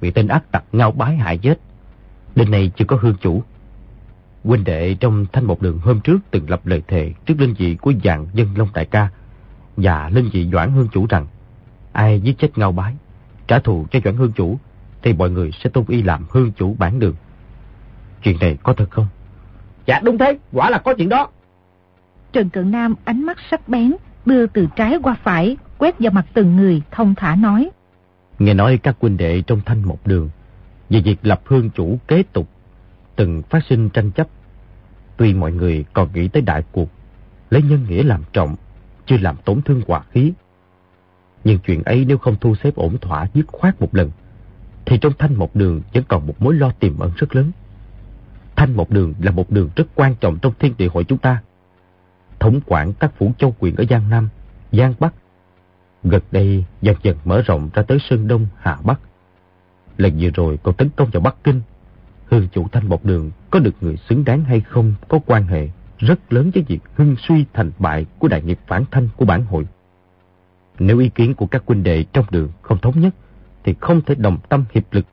bị tên ác tặc ngao bái hại chết. Đêm này chưa có hương chủ. Huynh đệ trong thanh một đường hôm trước từng lập lời thề trước linh dị của dạng dân Long Đại ca và linh dị doãn hương chủ rằng ai giết chết ngao bái, trả thù cho doãn hương chủ thì mọi người sẽ tôn y làm hương chủ bản đường. Chuyện này có thật không? Dạ đúng thế, quả là có chuyện đó. Trần Cận Nam ánh mắt sắc bén, đưa từ trái qua phải, quét vào mặt từng người, thông thả nói. Nghe nói các huynh đệ trong thanh một đường, về việc lập hương chủ kế tục, từng phát sinh tranh chấp. Tuy mọi người còn nghĩ tới đại cuộc, lấy nhân nghĩa làm trọng, chưa làm tổn thương hòa khí. Nhưng chuyện ấy nếu không thu xếp ổn thỏa dứt khoát một lần, thì trong thanh một đường vẫn còn một mối lo tiềm ẩn rất lớn. Thanh một đường là một đường rất quan trọng trong thiên địa hội chúng ta. Thống quản các phủ châu quyền ở Giang Nam, Giang Bắc. Gần đây dần dần mở rộng ra tới Sơn Đông, Hà Bắc. Lần vừa rồi còn tấn công vào Bắc Kinh. Hương chủ thanh một đường có được người xứng đáng hay không có quan hệ rất lớn với việc hưng suy thành bại của đại nghiệp phản thanh của bản hội. Nếu ý kiến của các huynh đệ trong đường không thống nhất, thì không thể đồng tâm hiệp lực,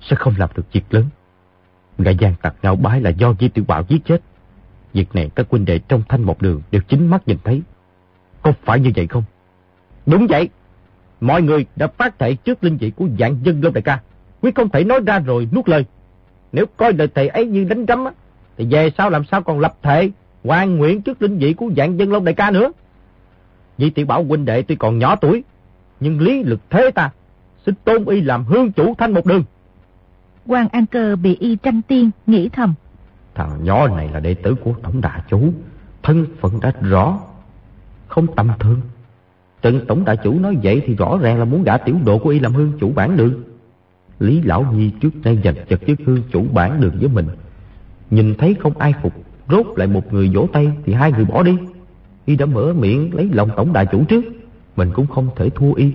sẽ không làm được việc lớn. Gã gian tặc ngạo bái là do Di Tiểu Bảo giết chết. Việc này các huynh đệ trong thanh một đường đều chính mắt nhìn thấy. Có phải như vậy không? Đúng vậy. Mọi người đã phát thệ trước linh vị của dạng dân Long Đại ca. Quyết không thể nói ra rồi nuốt lời. Nếu coi lời thầy ấy như đánh rắm thì về sau làm sao còn lập thệ hoàn nguyện trước linh vị của dạng dân Long Đại ca nữa. Di Tiểu Bảo huynh đệ tuy còn nhỏ tuổi, nhưng lý lực thế ta xin tôn y làm hương chủ thanh một đường. quan An Cơ bị y tranh tiên, nghĩ thầm. Thằng nhỏ này là đệ tử của Tổng Đà Chú, thân phận đã rõ, không tầm thường. Trần Tổng Đại Chủ nói vậy thì rõ ràng là muốn gả tiểu độ của y làm hương chủ bản đường. Lý Lão Nhi trước nay giành chật với hương chủ bản đường với mình. Nhìn thấy không ai phục, rốt lại một người vỗ tay thì hai người bỏ đi. Y đã mở miệng lấy lòng Tổng Đại Chủ trước. Mình cũng không thể thua y,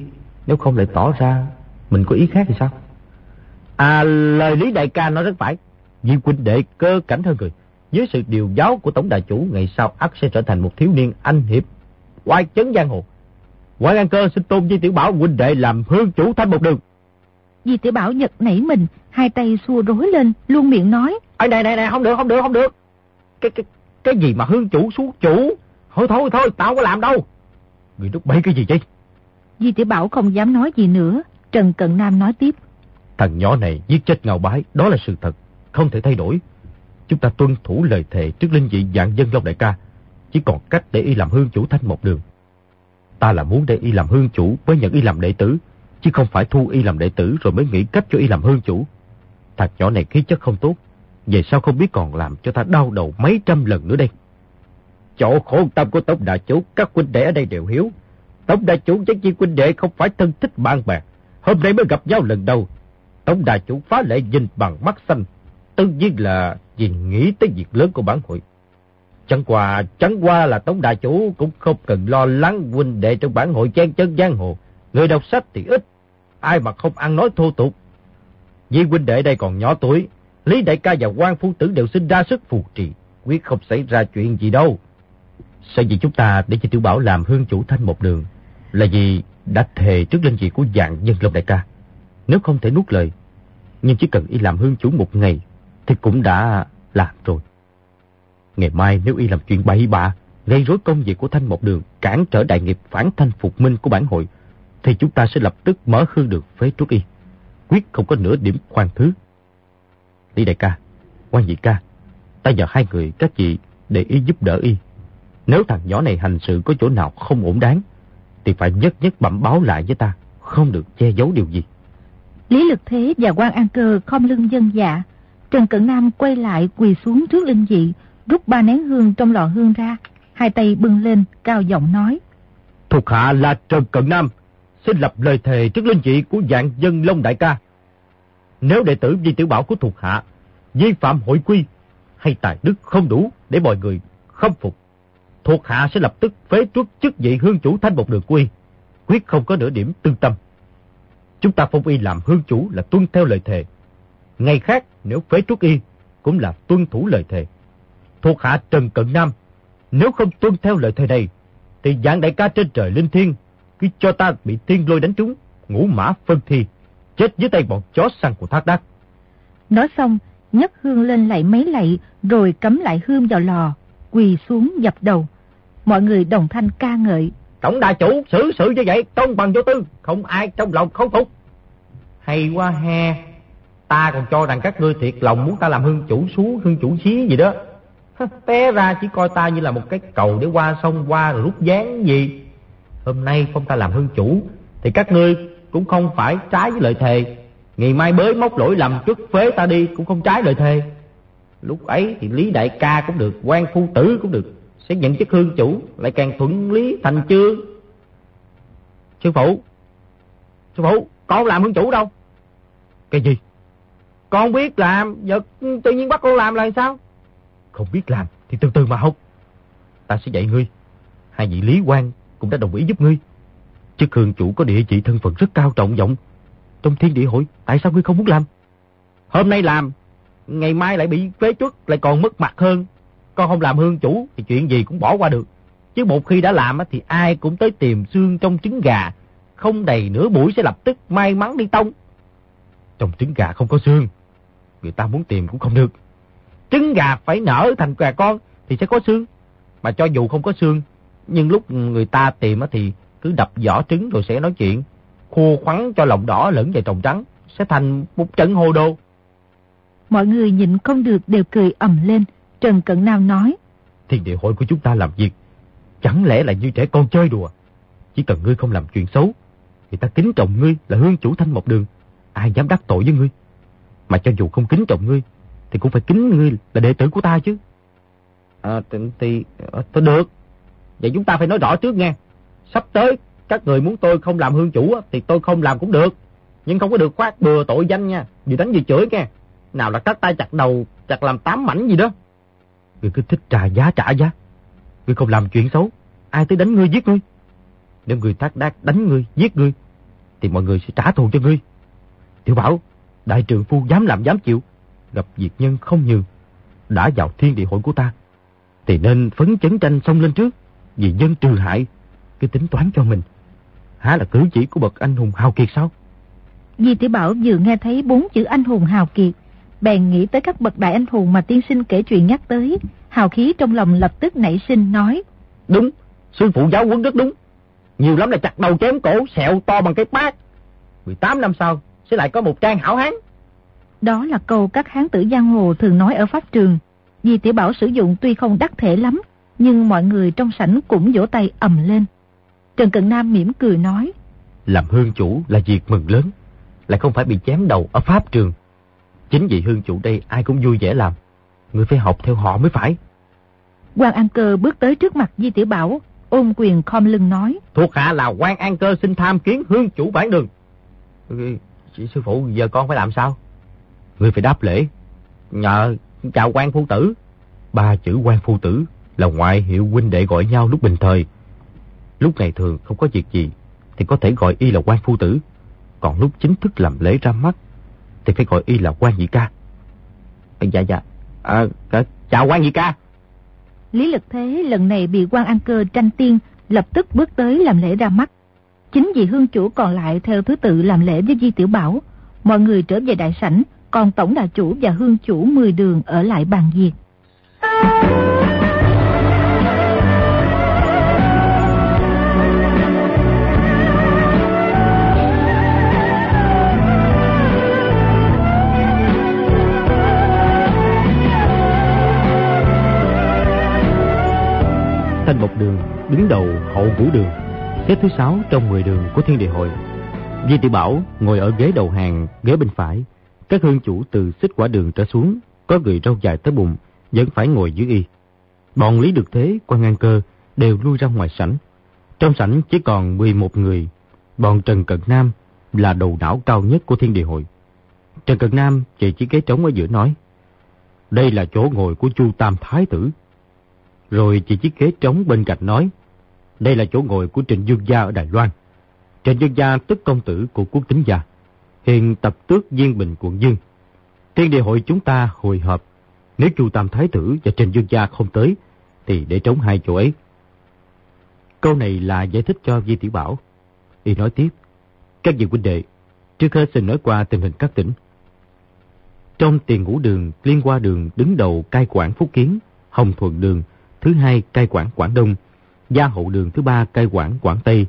nếu không lại tỏ ra mình có ý khác thì sao? À, lời Lý Đại ca nói rất phải. Vì huynh đệ cơ cảnh hơn người. Dưới sự điều giáo của Tổng Đại Chủ, ngày sau ắt sẽ trở thành một thiếu niên anh hiệp, oai chấn giang hồ. Quảng An Cơ xin tôn Di Tiểu Bảo huynh đệ làm hương chủ thanh một đường. Di Tiểu Bảo giật nảy mình, hai tay xua rối lên, luôn miệng nói. Ê này này này, không được, không được, không được. Cái cái cái gì mà hương chủ xuống chủ? Thôi thôi thôi, tao không có làm đâu. Người đúc bấy cái gì chứ? Di Tiểu Bảo không dám nói gì nữa. Trần Cận Nam nói tiếp. Thằng nhỏ này giết chết ngào bái, đó là sự thật, không thể thay đổi. Chúng ta tuân thủ lời thề trước linh vị dạng dân Long Đại ca, chỉ còn cách để y làm hương chủ thanh một đường. Ta là muốn để y làm hương chủ mới nhận y làm đệ tử, chứ không phải thu y làm đệ tử rồi mới nghĩ cách cho y làm hương chủ. Thằng nhỏ này khí chất không tốt, về sao không biết còn làm cho ta đau đầu mấy trăm lần nữa đây. Chỗ khổ tâm của Tống Đại Chủ, các huynh đệ ở đây đều hiểu. Tống Đại Chủ với chi huynh đệ không phải thân thích bạn bè. Hôm nay mới gặp nhau lần đầu. Tống Đại Chủ phá lệ nhìn bằng mắt xanh. Tất nhiên là vì nghĩ tới việc lớn của bản hội. Chẳng qua, chẳng qua là Tống Đại Chủ cũng không cần lo lắng huynh đệ trong bản hội chen chân giang hồ. Người đọc sách thì ít, ai mà không ăn nói thô tục. Vì huynh đệ đây còn nhỏ tuổi, Lý Đại ca và quan Phu Tử đều sinh ra sức phù trì, quyết không xảy ra chuyện gì đâu. Sao vì chúng ta để cho Tiểu Bảo làm hương chủ thanh một đường? Là vì đã thề trước linh vị của dạng dân lộc Đại ca. Nếu không thể nuốt lời, nhưng chỉ cần y làm hương chủ một ngày, thì cũng đã làm rồi. Ngày mai nếu y làm chuyện bậy bạ, gây rối công việc của thanh một đường, cản trở đại nghiệp phản thanh phục minh của bản hội, thì chúng ta sẽ lập tức mở hương được phế trước y. Quyết không có nửa điểm khoan thứ. Lý đại ca, quan nhị ca, ta nhờ hai người các chị để ý giúp đỡ y. Nếu thằng nhỏ này hành sự có chỗ nào không ổn đáng, thì phải nhất nhất bẩm báo lại với ta, không được che giấu điều gì. Lý Lực Thế và quan An Cơ không lưng dân dạ. Trần Cận Nam quay lại quỳ xuống trước linh dị, rút ba nén hương trong lọ hương ra, hai tay bưng lên, cao giọng nói. Thuộc hạ là Trần Cận Nam, xin lập lời thề trước linh dị của dạng dân Long Đại ca. Nếu đệ tử Di Tiểu Bảo của thuộc hạ vi phạm hội quy hay tài đức không đủ để mọi người không phục, thuộc hạ sẽ lập tức phế truất chức vị hương chủ thanh một đường quy, quyết không có nửa điểm tương tâm. Chúng ta phong y làm hương chủ là tuân theo lời thề. Ngày khác nếu phế truất y cũng là tuân thủ lời thề. Thuộc hạ Trần Cận Nam, nếu không tuân theo lời thề này, thì dạng đại ca trên trời linh thiên, cứ cho ta bị thiên lôi đánh trúng, ngũ mã phân thi, chết dưới tay bọn chó săn của thác đắc. Nói xong, nhấc hương lên lại mấy lạy, rồi cắm lại hương vào lò, quỳ xuống dập đầu. Mọi người đồng thanh ca ngợi. Tổng đại chủ xử sự như vậy, công bằng vô tư, không ai trong lòng không phục. Hay quá he, ta còn cho rằng các ngươi thiệt lòng muốn ta làm hương chủ xuống, hương chủ xí gì đó. Té ra chỉ coi ta như là một cái cầu để qua sông qua rồi rút dáng gì. Hôm nay không ta làm hương chủ, thì các ngươi cũng không phải trái với lời thề. Ngày mai bới móc lỗi lầm trước phế ta đi cũng không trái lời thề. Lúc ấy thì Lý Đại ca cũng được, quan phu tử cũng được, sẽ nhận chức hương chủ, lại càng thuận lý thành chương. Sư phụ, sư phụ, con làm hương chủ đâu? Cái gì? Con biết làm, giờ tự nhiên bắt con làm là sao? Không biết làm thì từ từ mà học. Ta sẽ dạy ngươi. Hai vị Lý quan cũng đã đồng ý giúp ngươi. Chức hương chủ có địa vị thân phận rất cao trọng vọng. Trong thiên địa hội, tại sao ngươi không muốn làm? Hôm nay làm, ngày mai lại bị phế chuất, lại còn mất mặt hơn. Con không làm hương chủ thì chuyện gì cũng bỏ qua được. Chứ một khi đã làm thì ai cũng tới tìm xương trong trứng gà. Không đầy nửa buổi sẽ lập tức may mắn đi tông. Trong trứng gà không có xương. Người ta muốn tìm cũng không được. Trứng gà phải nở thành gà con thì sẽ có xương. Mà cho dù không có xương, nhưng lúc người ta tìm thì cứ đập vỏ trứng rồi sẽ nói chuyện. Khô khoắn cho lòng đỏ lẫn vào trồng trắng. Sẽ thành một trận hồ đồ. Mọi người nhịn không được đều cười ầm lên. Trần Cận Nam nói. Thiên địa hội của chúng ta làm việc. Chẳng lẽ là như trẻ con chơi đùa. Chỉ cần ngươi không làm chuyện xấu. Thì ta kính trọng ngươi là hương chủ thanh một đường. Ai dám đắc tội với ngươi. Mà cho dù không kính trọng ngươi. Thì cũng phải kính ngươi là đệ tử của ta chứ. À, thì, thì, thì được. Vậy chúng ta phải nói rõ trước nghe. Sắp tới, các người muốn tôi không làm hương chủ thì tôi không làm cũng được. Nhưng không có được khoát bừa tội danh nha. Vừa đánh vừa chửi nghe. Nào là cắt tay chặt đầu, chặt làm tám mảnh gì đó. Người cứ thích trả giá trả giá. Người không làm chuyện xấu. Ai tới đánh ngươi giết ngươi. Nếu người thác đác đánh ngươi, giết ngươi, thì mọi người sẽ trả thù cho ngươi. Tiểu bảo, đại trường phu dám làm dám chịu. Gặp diệt nhân không nhường. Đã vào thiên địa hội của ta. Thì nên phấn chấn tranh xông lên trước. Vì dân trừ hại. Cứ tính toán cho mình. Há là cử chỉ của bậc anh hùng hào kiệt sao? Di Tiểu Bảo vừa nghe thấy bốn chữ anh hùng hào kiệt, bèn nghĩ tới các bậc đại anh hùng mà tiên sinh kể chuyện nhắc tới, hào khí trong lòng lập tức nảy sinh nói. Đúng, sư phụ giáo huấn rất đúng. Nhiều lắm là chặt đầu chém cổ, sẹo to bằng cái bát. 18 năm sau, sẽ lại có một trang hảo hán. Đó là câu các hán tử giang hồ thường nói ở pháp trường. Di Tiểu Bảo sử dụng tuy không đắc thể lắm, nhưng mọi người trong sảnh cũng vỗ tay ầm lên. Trần Cận Nam mỉm cười nói. Làm hương chủ là việc mừng lớn, lại không phải bị chém đầu ở pháp trường. Chính vì hương chủ đây ai cũng vui vẻ làm. Người phải học theo họ mới phải. quan An Cơ bước tới trước mặt Di Tiểu Bảo, ôm quyền khom lưng nói. Thuộc hạ là quan An Cơ xin tham kiến hương chủ bản đường. Chị sư phụ giờ con phải làm sao? Người phải đáp lễ. Nhờ chào quan phu tử. Ba chữ quan phu tử là ngoại hiệu huynh đệ gọi nhau lúc bình thời. Lúc ngày thường không có việc gì thì có thể gọi y là quan phu tử. Còn lúc chính thức làm lễ ra mắt thì phải gọi y là quan nhị ca. À, dạ dạ. À, à chào quan nhị ca. Lý Lực Thế lần này bị quan An Cơ tranh tiên lập tức bước tới làm lễ ra mắt. Chính vì hương chủ còn lại theo thứ tự làm lễ với Di Tiểu Bảo. Mọi người trở về đại sảnh, còn tổng đà chủ và hương chủ 10 đường ở lại bàn diệt. Thanh một đường đứng đầu hậu vũ đường, xếp thứ sáu trong 10 đường của thiên địa hội. Di Tiểu Bảo ngồi ở ghế đầu hàng, ghế bên phải. Các hương chủ từ xích quả đường trở xuống, có người râu dài tới bụng, vẫn phải ngồi dưới y. Bọn Lý Được Thế, quan ngang cơ đều lui ra ngoài sảnh. Trong sảnh chỉ còn 11 người. Bọn Trần Cận Nam là đầu não cao nhất của thiên địa hội. Trần Cận Nam chỉ ghế trống ở giữa nói. Đây là chỗ ngồi của Chu Tam Thái Tử. Rồi chỉ chiếc ghế trống bên cạnh nói. Đây là chỗ ngồi của Trịnh Dương Gia ở Đài Loan. Trịnh Dương Gia tức công tử của quốc tính gia. Hiện tập tước Diên Bình quận Dương. Thiên địa hội chúng ta hồi họp nếu Chu Tam Thái Tử và Trịnh Dương Gia không tới, thì để trống hai chỗ ấy. Câu này là giải thích cho Di Tiểu Bảo. Y nói tiếp, các vị huynh đệ, trước hết xin nói qua tình hình các tỉnh. Trong tiền ngũ đường, liên qua đường đứng đầu cai quản Phúc Kiến, Hồng Thuận đường, thứ hai cai quản Quảng Đông, Gia Hậu đường thứ ba cai quản Quảng Tây,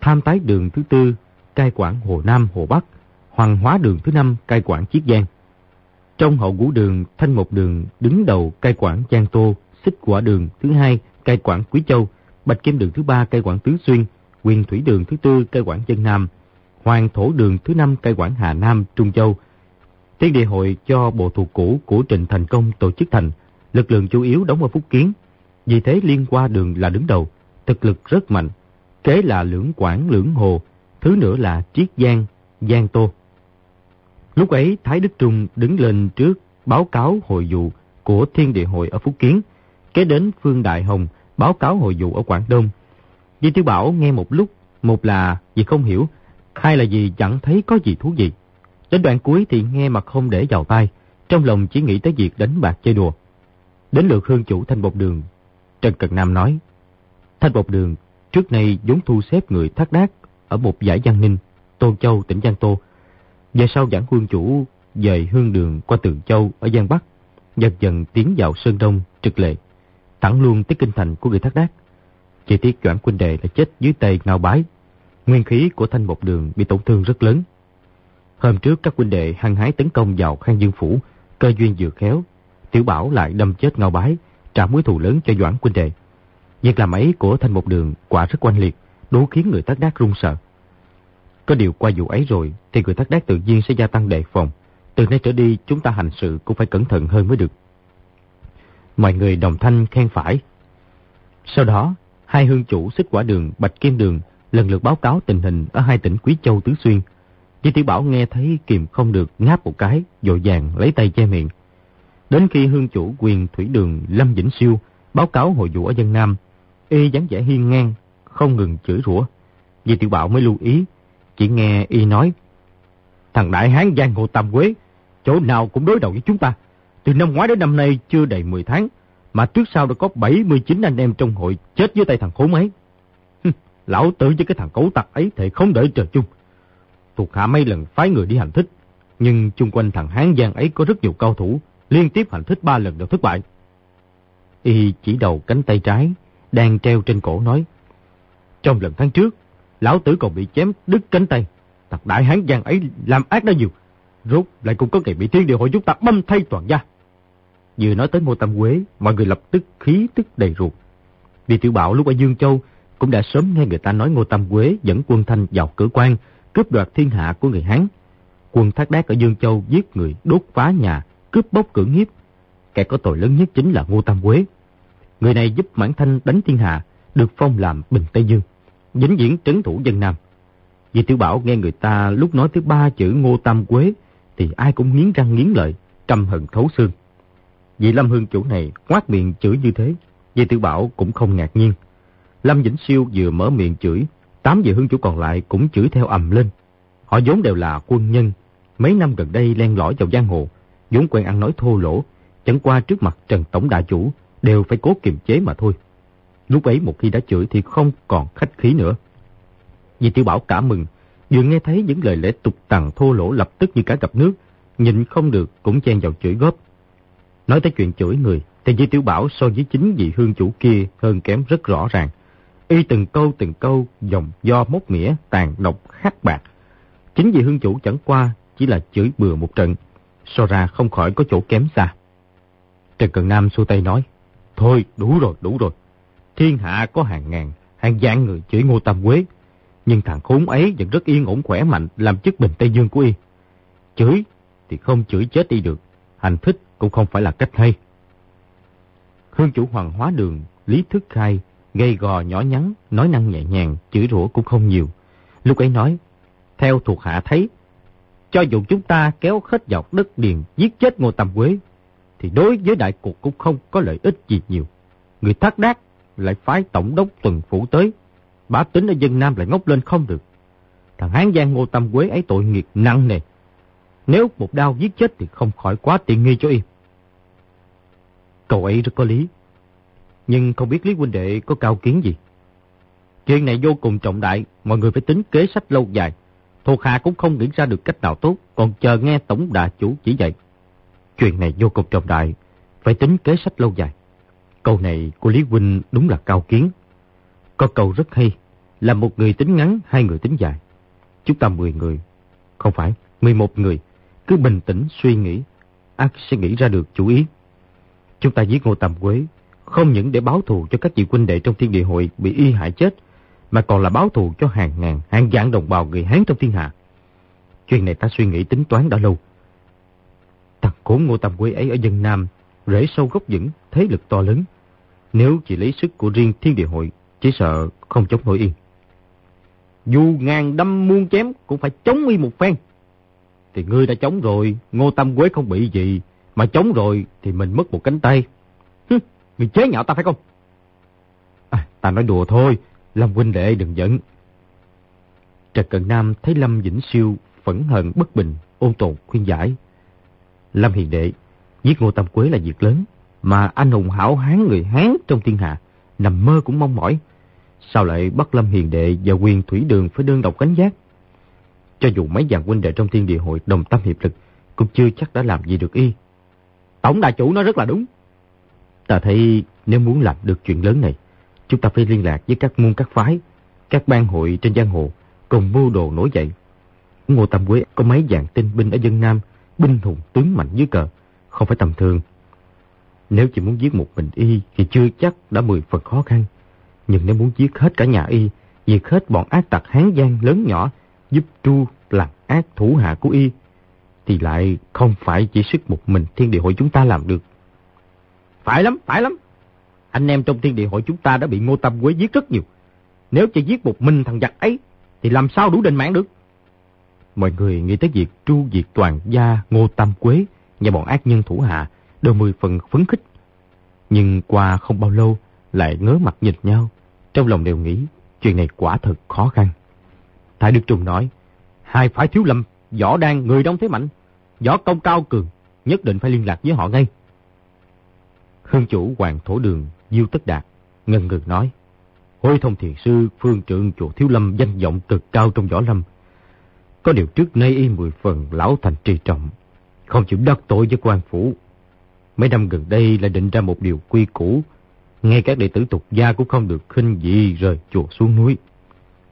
Tham Tái đường thứ tư cai quản Hồ Nam, Hồ Bắc, Hoàng Hóa đường thứ năm cai quản Chiết Giang. Trong hậu ngũ đường, thanh một đường đứng đầu cai quản Giang Tô, xích quả đường thứ hai cai quản Quý Châu, bạch kim đường thứ ba cai quản Tứ Xuyên, quyền thủy đường thứ tư cai quản Dân Nam, hoàng thổ đường thứ năm cai quản Hà Nam, Trung Châu. Thiên địa hội cho bộ thuộc cũ của Trịnh Thành Công tổ chức thành, lực lượng chủ yếu đóng ở Phúc Kiến. Vì thế liên qua đường là đứng đầu, thực lực rất mạnh. Kế là lưỡng quảng, lưỡng hồ, thứ nữa là Triết Giang, Giang Tô. Lúc ấy Thái Đức Trung đứng lên trước báo cáo hội vụ của Thiên Địa Hội ở Phúc Kiến, kế đến Phương Đại Hồng báo cáo hội vụ ở Quảng Đông. Di Tiểu Bảo nghe một lúc, một là vì không hiểu, hai là vì chẳng thấy có gì thú vị. Đến đoạn cuối thì nghe mà không để vào tai, trong lòng chỉ nghĩ tới việc đánh bạc chơi đùa. Đến lượt hương chủ Thanh Bột Đường, Trần Cận Nam nói, Thanh Bột Đường trước nay vốn thu xếp người thác đác ở một giải Giang Ninh, Tôn Châu, tỉnh Giang Tô, về sau giảng quân chủ dời hương đường qua Tường Châu ở Giang Bắc, dần dần tiến vào Sơn Đông, trực lệ, thẳng luôn tới kinh thành của người thác đác. Chỉ tiếc Doãn Quynh Đệ là chết dưới tay ngao bái. Nguyên khí của thanh bộc đường bị tổn thương rất lớn. Hôm trước các huynh đệ hăng hái tấn công vào Khang Dương Phủ, cơ duyên vừa khéo. Tiểu Bảo lại đâm chết ngao bái, trả mối thù lớn cho Doãn Quynh Đệ. Việc làm ấy của thanh một đường quả rất oanh liệt, đủ khiến người tác đác run sợ. Có điều qua vụ ấy rồi thì người thất đát tự nhiên sẽ gia tăng đề phòng. Từ nay trở đi chúng ta hành sự cũng phải cẩn thận hơn mới được. Mọi người đồng thanh khen phải. Sau đó, Hai hương chủ xích quả đường, bạch kim đường lần lượt báo cáo tình hình ở hai tỉnh Quý Châu Tứ Xuyên. Di Tiểu Bảo nghe thấy kìm không được ngáp một cái, dội vàng lấy tay che miệng. Đến khi hương chủ quyền thủy đường Lâm Vĩnh Siêu báo cáo hội vụ ở dân Nam, y dáng vẻ hiên ngang, không ngừng chửi rủa. vì Tiểu Bảo mới lưu ý, chỉ nghe y nói, thằng đại hán Giang hồ Tam Quế, chỗ nào cũng đối đầu với chúng ta. Từ năm ngoái đến năm nay chưa đầy 10 tháng, mà trước sau đã có 79 anh em trong hội chết dưới tay thằng khốn ấy. Lão tử với cái thằng cấu tặc ấy thì không đợi trời chung. Thuộc hạ mấy lần phái người đi hành thích, nhưng chung quanh thằng Hán Giang ấy có rất nhiều cao thủ, liên tiếp hành thích ba lần đều thất bại. Y chỉ đầu cánh tay trái, đang treo trên cổ nói. Trong lần tháng trước, lão tử còn bị chém đứt cánh tay. thật đại hán Giang ấy làm ác đã nhiều. Rốt lại cũng có ngày bị thiên địa hội chúng ta băm thay toàn gia. Vừa nói tới Ngô Tâm Quế, mọi người lập tức khí tức đầy ruột. Vì tiểu bảo lúc ở Dương Châu cũng đã sớm nghe người ta nói Ngô Tâm Quế dẫn quân thanh vào cửa quan, cướp đoạt thiên hạ của người Hán. Quân Thác Đát ở Dương Châu giết người, đốt phá nhà, cướp bóc cưỡng hiếp. Kẻ có tội lớn nhất chính là Ngô Tam Quế. Người này giúp Mãn Thanh đánh thiên hạ, được phong làm Bình Tây Dương, vĩnh viễn trấn thủ dân Nam. Vì Tiểu Bảo nghe người ta lúc nói tới ba chữ Ngô Tam Quế thì ai cũng nghiến răng nghiến lợi, căm hận thấu xương. Vị Lâm Hương chủ này quát miệng chửi như thế, Di Tiểu Bảo cũng không ngạc nhiên. Lâm Vĩnh Siêu vừa mở miệng chửi, tám vị hương chủ còn lại cũng chửi theo ầm lên. Họ vốn đều là quân nhân, mấy năm gần đây len lỏi vào giang hồ, vốn quen ăn nói thô lỗ, chẳng qua trước mặt Trần Tổng Đại Chủ đều phải cố kiềm chế mà thôi. Lúc ấy một khi đã chửi thì không còn khách khí nữa. vì Tiểu Bảo cả mừng, vừa nghe thấy những lời lẽ tục tằng thô lỗ lập tức như cả gặp nước, nhịn không được cũng chen vào chửi góp. Nói tới chuyện chửi người, thì Di Tiểu Bảo so với chính vị hương chủ kia hơn kém rất rõ ràng. Y từng câu từng câu dòng do mốc mỉa tàn độc khắc bạc. Chính vị hương chủ chẳng qua chỉ là chửi bừa một trận, so ra không khỏi có chỗ kém xa. Trần Cần Nam xua tay nói, Thôi đủ rồi, đủ rồi. Thiên hạ có hàng ngàn, hàng vạn người chửi Ngô Tam Quế. Nhưng thằng khốn ấy vẫn rất yên ổn khỏe mạnh làm chức bình Tây Dương của y. Chửi thì không chửi chết đi được. Hành thích cũng không phải là cách hay. Hương chủ hoàng hóa đường, Lý Thức Khai, gây gò nhỏ nhắn, nói năng nhẹ nhàng, chửi rủa cũng không nhiều. Lúc ấy nói, theo thuộc hạ thấy, cho dù chúng ta kéo hết vào đất điền giết chết Ngô Tam Quế, thì đối với đại cuộc cũng không có lợi ích gì nhiều. Người thác đác lại phái tổng đốc tuần phủ tới, bá tính ở dân Nam lại ngốc lên không được. Thằng Hán Giang Ngô Tam Quế ấy tội nghiệp nặng nề. Nếu một đao giết chết thì không khỏi quá tiện nghi cho y. Cậu ấy rất có lý. Nhưng không biết Lý huynh đệ có cao kiến gì. Chuyện này vô cùng trọng đại, mọi người phải tính kế sách lâu dài. Thuộc hạ cũng không nghĩ ra được cách nào tốt, còn chờ nghe tổng đà chủ chỉ dạy. Chuyện này vô cùng trọng đại, phải tính kế sách lâu dài. Câu này của Lý Huynh đúng là cao kiến. Có câu rất hay, là một người tính ngắn, hai người tính dài. Chúng ta 10 người, không phải, 11 người, cứ bình tĩnh suy nghĩ, ác sẽ nghĩ ra được chủ ý. Chúng ta giết Ngô Tam Quế, không những để báo thù cho các vị huynh đệ trong thiên địa hội bị y hại chết, mà còn là báo thù cho hàng ngàn, hàng vạn đồng bào người Hán trong thiên hạ. Chuyện này ta suy nghĩ tính toán đã lâu. Thằng khốn Ngô Tam Quế ấy ở dân Nam, rễ sâu gốc vững, thế lực to lớn. Nếu chỉ lấy sức của riêng thiên địa hội, chỉ sợ không chống nổi yên. Dù ngàn đâm muôn chém cũng phải chống y một phen. Thì ngươi đã chống rồi, Ngô Tam Quế không bị gì, mà chống rồi thì mình mất một cánh tay. Hứ, người chế nhạo ta phải không? À, ta nói đùa thôi, Lâm huynh đệ đừng giận. Trần Cận Nam thấy Lâm Vĩnh Siêu phẫn hận bất bình, ôn tồn khuyên giải. Lâm Hiền Đệ, giết Ngô Tam Quế là việc lớn, mà anh hùng hảo hán người Hán trong thiên hạ, nằm mơ cũng mong mỏi. Sao lại bắt Lâm Hiền Đệ và quyền thủy đường phải đơn độc cánh giác? Cho dù mấy dàn huynh đệ trong thiên địa hội đồng tâm hiệp lực, cũng chưa chắc đã làm gì được y. Tổng đại chủ nói rất là đúng. Ta thấy nếu muốn làm được chuyện lớn này, chúng ta phải liên lạc với các môn các phái, các ban hội trên giang hồ, cùng mưu đồ nổi dậy. Ngô Tam Quế có mấy dạng tinh binh ở dân Nam, binh hùng tướng mạnh dưới cờ, không phải tầm thường. Nếu chỉ muốn giết một mình y thì chưa chắc đã mười phần khó khăn. Nhưng nếu muốn giết hết cả nhà y, diệt hết bọn ác tặc hán giang lớn nhỏ, giúp tru làm ác thủ hạ của y, thì lại không phải chỉ sức một mình thiên địa hội chúng ta làm được. Phải lắm, phải lắm anh em trong thiên địa hội chúng ta đã bị Ngô Tâm Quế giết rất nhiều. Nếu chỉ giết một mình thằng giặc ấy, thì làm sao đủ đền mạng được? Mọi người nghĩ tới việc tru diệt toàn gia Ngô Tâm Quế và bọn ác nhân thủ hạ đều mười phần phấn khích. Nhưng qua không bao lâu lại ngớ mặt nhìn nhau, trong lòng đều nghĩ chuyện này quả thật khó khăn. Thái Đức Trung nói, hai phải thiếu lâm, võ đang người đông thế mạnh, võ công cao cường, nhất định phải liên lạc với họ ngay. Hương chủ Hoàng Thổ Đường, Diêu Tất Đạt, ngần ngừ nói, Hối thông thiền sư, phương trượng chùa Thiếu Lâm danh vọng cực cao trong võ lâm. Có điều trước nay y mười phần lão thành trì trọng, không chịu đắc tội với quan phủ. Mấy năm gần đây lại định ra một điều quy củ, ngay các đệ tử tục gia cũng không được khinh dị rời chùa xuống núi.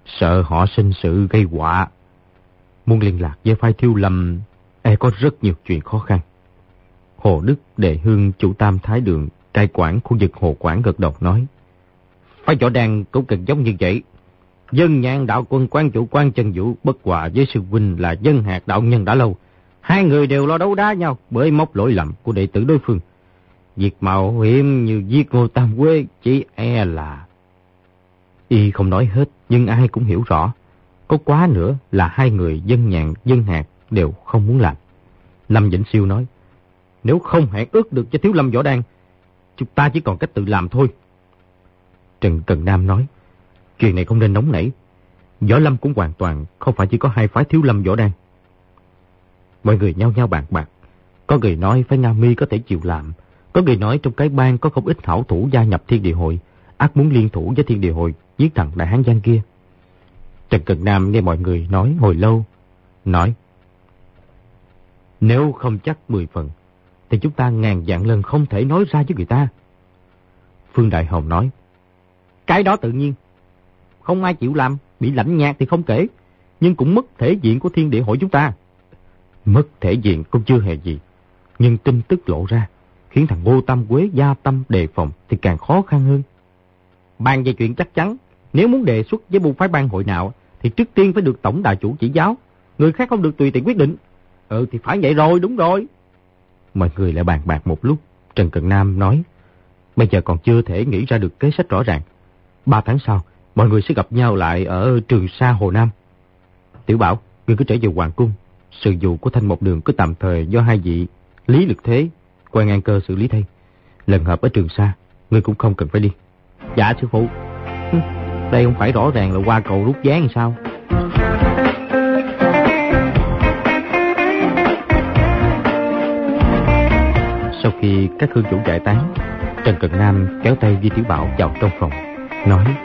Sợ họ sinh sự gây họa. Muốn liên lạc với phái Thiếu Lâm, e có rất nhiều chuyện khó khăn. Hồ Đức Đệ Hương chủ tam thái đường, cai quản khu vực Hồ Quảng gật đầu nói. Phái võ đàn cũng cần giống như vậy. Dân nhàn đạo quân quan chủ quan chân vũ bất hòa với sư huynh là dân hạt đạo nhân đã lâu. Hai người đều lo đấu đá nhau bởi móc lỗi lầm của đệ tử đối phương. Việc mạo hiểm như giết ngô tam quê chỉ e là... Y không nói hết nhưng ai cũng hiểu rõ. Có quá nữa là hai người dân nhàn dân hạt đều không muốn làm. Lâm Vĩnh Siêu nói, nếu không hẹn ước được cho Thiếu Lâm Võ Đan, chúng ta chỉ còn cách tự làm thôi. Trần Cần Nam nói, chuyện này không nên nóng nảy. Võ Lâm cũng hoàn toàn không phải chỉ có hai phái Thiếu Lâm Võ Đan. Mọi người nhau nhau bàn bạc. Có người nói phái Nga Mi có thể chịu làm. Có người nói trong cái bang có không ít hảo thủ gia nhập thiên địa hội. ác muốn liên thủ với thiên địa hội giết thằng đại hán giang kia. Trần Cần Nam nghe mọi người nói hồi lâu. Nói. Nếu không chắc mười phần, thì chúng ta ngàn dạng lần không thể nói ra với người ta. Phương Đại Hồng nói. Cái đó tự nhiên. Không ai chịu làm, bị lãnh nhạt thì không kể. Nhưng cũng mất thể diện của thiên địa hội chúng ta. Mất thể diện cũng chưa hề gì. Nhưng tin tức lộ ra, khiến thằng Ngô Tâm Quế gia tâm đề phòng thì càng khó khăn hơn. Bàn về chuyện chắc chắn, nếu muốn đề xuất với buôn phái ban hội nào, thì trước tiên phải được tổng đà chủ chỉ giáo. Người khác không được tùy tiện quyết định. Ừ thì phải vậy rồi, đúng rồi. Mọi người lại bàn bạc một lúc. Trần Cận Nam nói, bây giờ còn chưa thể nghĩ ra được kế sách rõ ràng. Ba tháng sau, mọi người sẽ gặp nhau lại ở Trường Sa Hồ Nam. Tiểu Bảo, ngươi cứ trở về Hoàng Cung. Sự vụ của Thanh Một Đường cứ tạm thời do hai vị Lý Lực Thế, quan an cơ xử lý thay. Lần hợp ở Trường Sa, ngươi cũng không cần phải đi. Dạ sư phụ. Đây không phải rõ ràng là qua cầu rút gián sao? Khi các hương chủ giải tán, Trần Cận Nam kéo tay Di Tiểu Bảo vào trong phòng, nói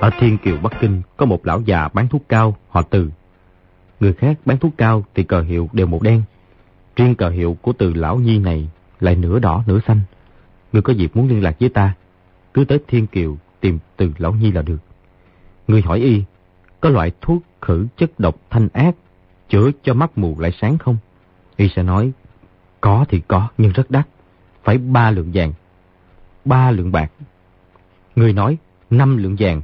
Ở Thiên Kiều Bắc Kinh có một lão già bán thuốc cao, họ Từ. Người khác bán thuốc cao thì cờ hiệu đều màu đen. Riêng cờ hiệu của Từ Lão Nhi này lại nửa đỏ nửa xanh. Người có dịp muốn liên lạc với ta, cứ tới Thiên Kiều tìm Từ Lão Nhi là được. Người hỏi y, có loại thuốc khử chất độc thanh ác, chữa cho mắt mù lại sáng không? Y sẽ nói, có thì có, nhưng rất đắt. Phải ba lượng vàng. Ba lượng bạc. Người nói, năm lượng vàng,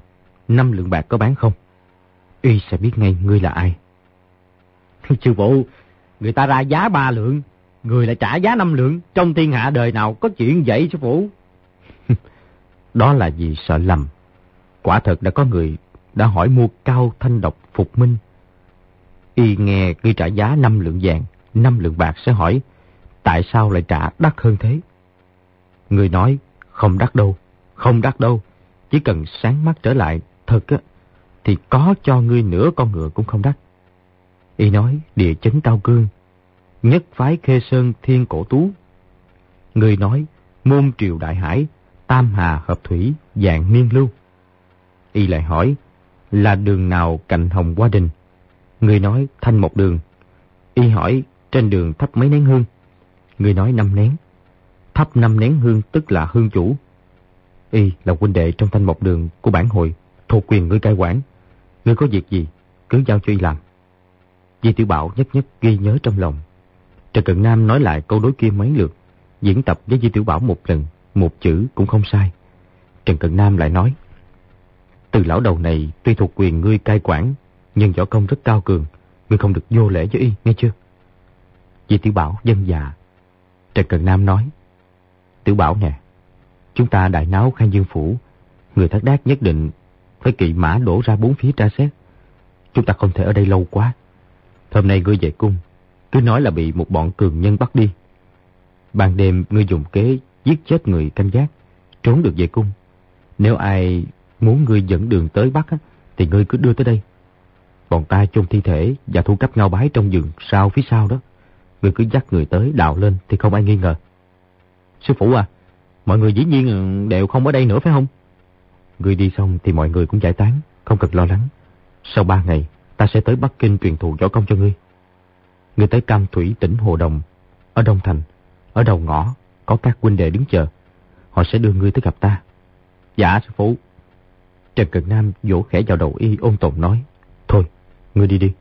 năm lượng bạc có bán không? Y sẽ biết ngay ngươi là ai. Sư phụ, người ta ra giá ba lượng, người lại trả giá năm lượng. Trong thiên hạ đời nào có chuyện vậy sư phụ? Đó là vì sợ lầm. Quả thật đã có người đã hỏi mua cao thanh độc phục minh. Y nghe ngươi trả giá năm lượng vàng, năm lượng bạc sẽ hỏi tại sao lại trả đắt hơn thế? Người nói, không đắt đâu, không đắt đâu, chỉ cần sáng mắt trở lại, thật á, thì có cho ngươi nửa con ngựa cũng không đắt. Y nói, địa chấn cao cương, nhất phái khê sơn thiên cổ tú. Người nói, môn triều đại hải, tam hà hợp thủy, dạng niên lưu. Y lại hỏi, là đường nào cạnh hồng qua đình? Người nói, thanh một đường. Y hỏi, trên đường thắp mấy nén hương? Người nói năm nén. Thắp năm nén hương tức là hương chủ. Y là huynh đệ trong thanh mộc đường của bản hội, thuộc quyền ngươi cai quản. Ngươi có việc gì, cứ giao cho y làm. Di Tiểu Bảo nhất nhất ghi nhớ trong lòng. Trần Cận Nam nói lại câu đối kia mấy lượt, diễn tập với Di Tiểu Bảo một lần, một chữ cũng không sai. Trần Cận Nam lại nói, từ lão đầu này tuy thuộc quyền ngươi cai quản, nhưng võ công rất cao cường, ngươi không được vô lễ với y, nghe chưa? Di Tiểu Bảo dân già. Trần cận Nam nói, Tiểu Bảo nè, Chúng ta đại náo Khang Dương Phủ. Người thất đát nhất định phải kỵ mã đổ ra bốn phía tra xét. Chúng ta không thể ở đây lâu quá. Hôm nay ngươi về cung, cứ nói là bị một bọn cường nhân bắt đi. Ban đêm ngươi dùng kế giết chết người canh gác, trốn được về cung. Nếu ai muốn ngươi dẫn đường tới Bắc thì ngươi cứ đưa tới đây. Bọn ta chôn thi thể và thu cấp ngao bái trong giường sau phía sau đó. Ngươi cứ dắt người tới đào lên thì không ai nghi ngờ. Sư phụ à, mọi người dĩ nhiên đều không ở đây nữa phải không? Ngươi đi xong thì mọi người cũng giải tán, không cần lo lắng. Sau ba ngày, ta sẽ tới Bắc Kinh truyền thụ võ công cho ngươi. Ngươi tới Cam Thủy tỉnh Hồ Đồng, ở Đông Thành, ở đầu ngõ, có các huynh đệ đứng chờ. Họ sẽ đưa ngươi tới gặp ta. Dạ sư phụ. Trần Cận Nam vỗ khẽ vào đầu y ôn tồn nói. Thôi, ngươi đi đi.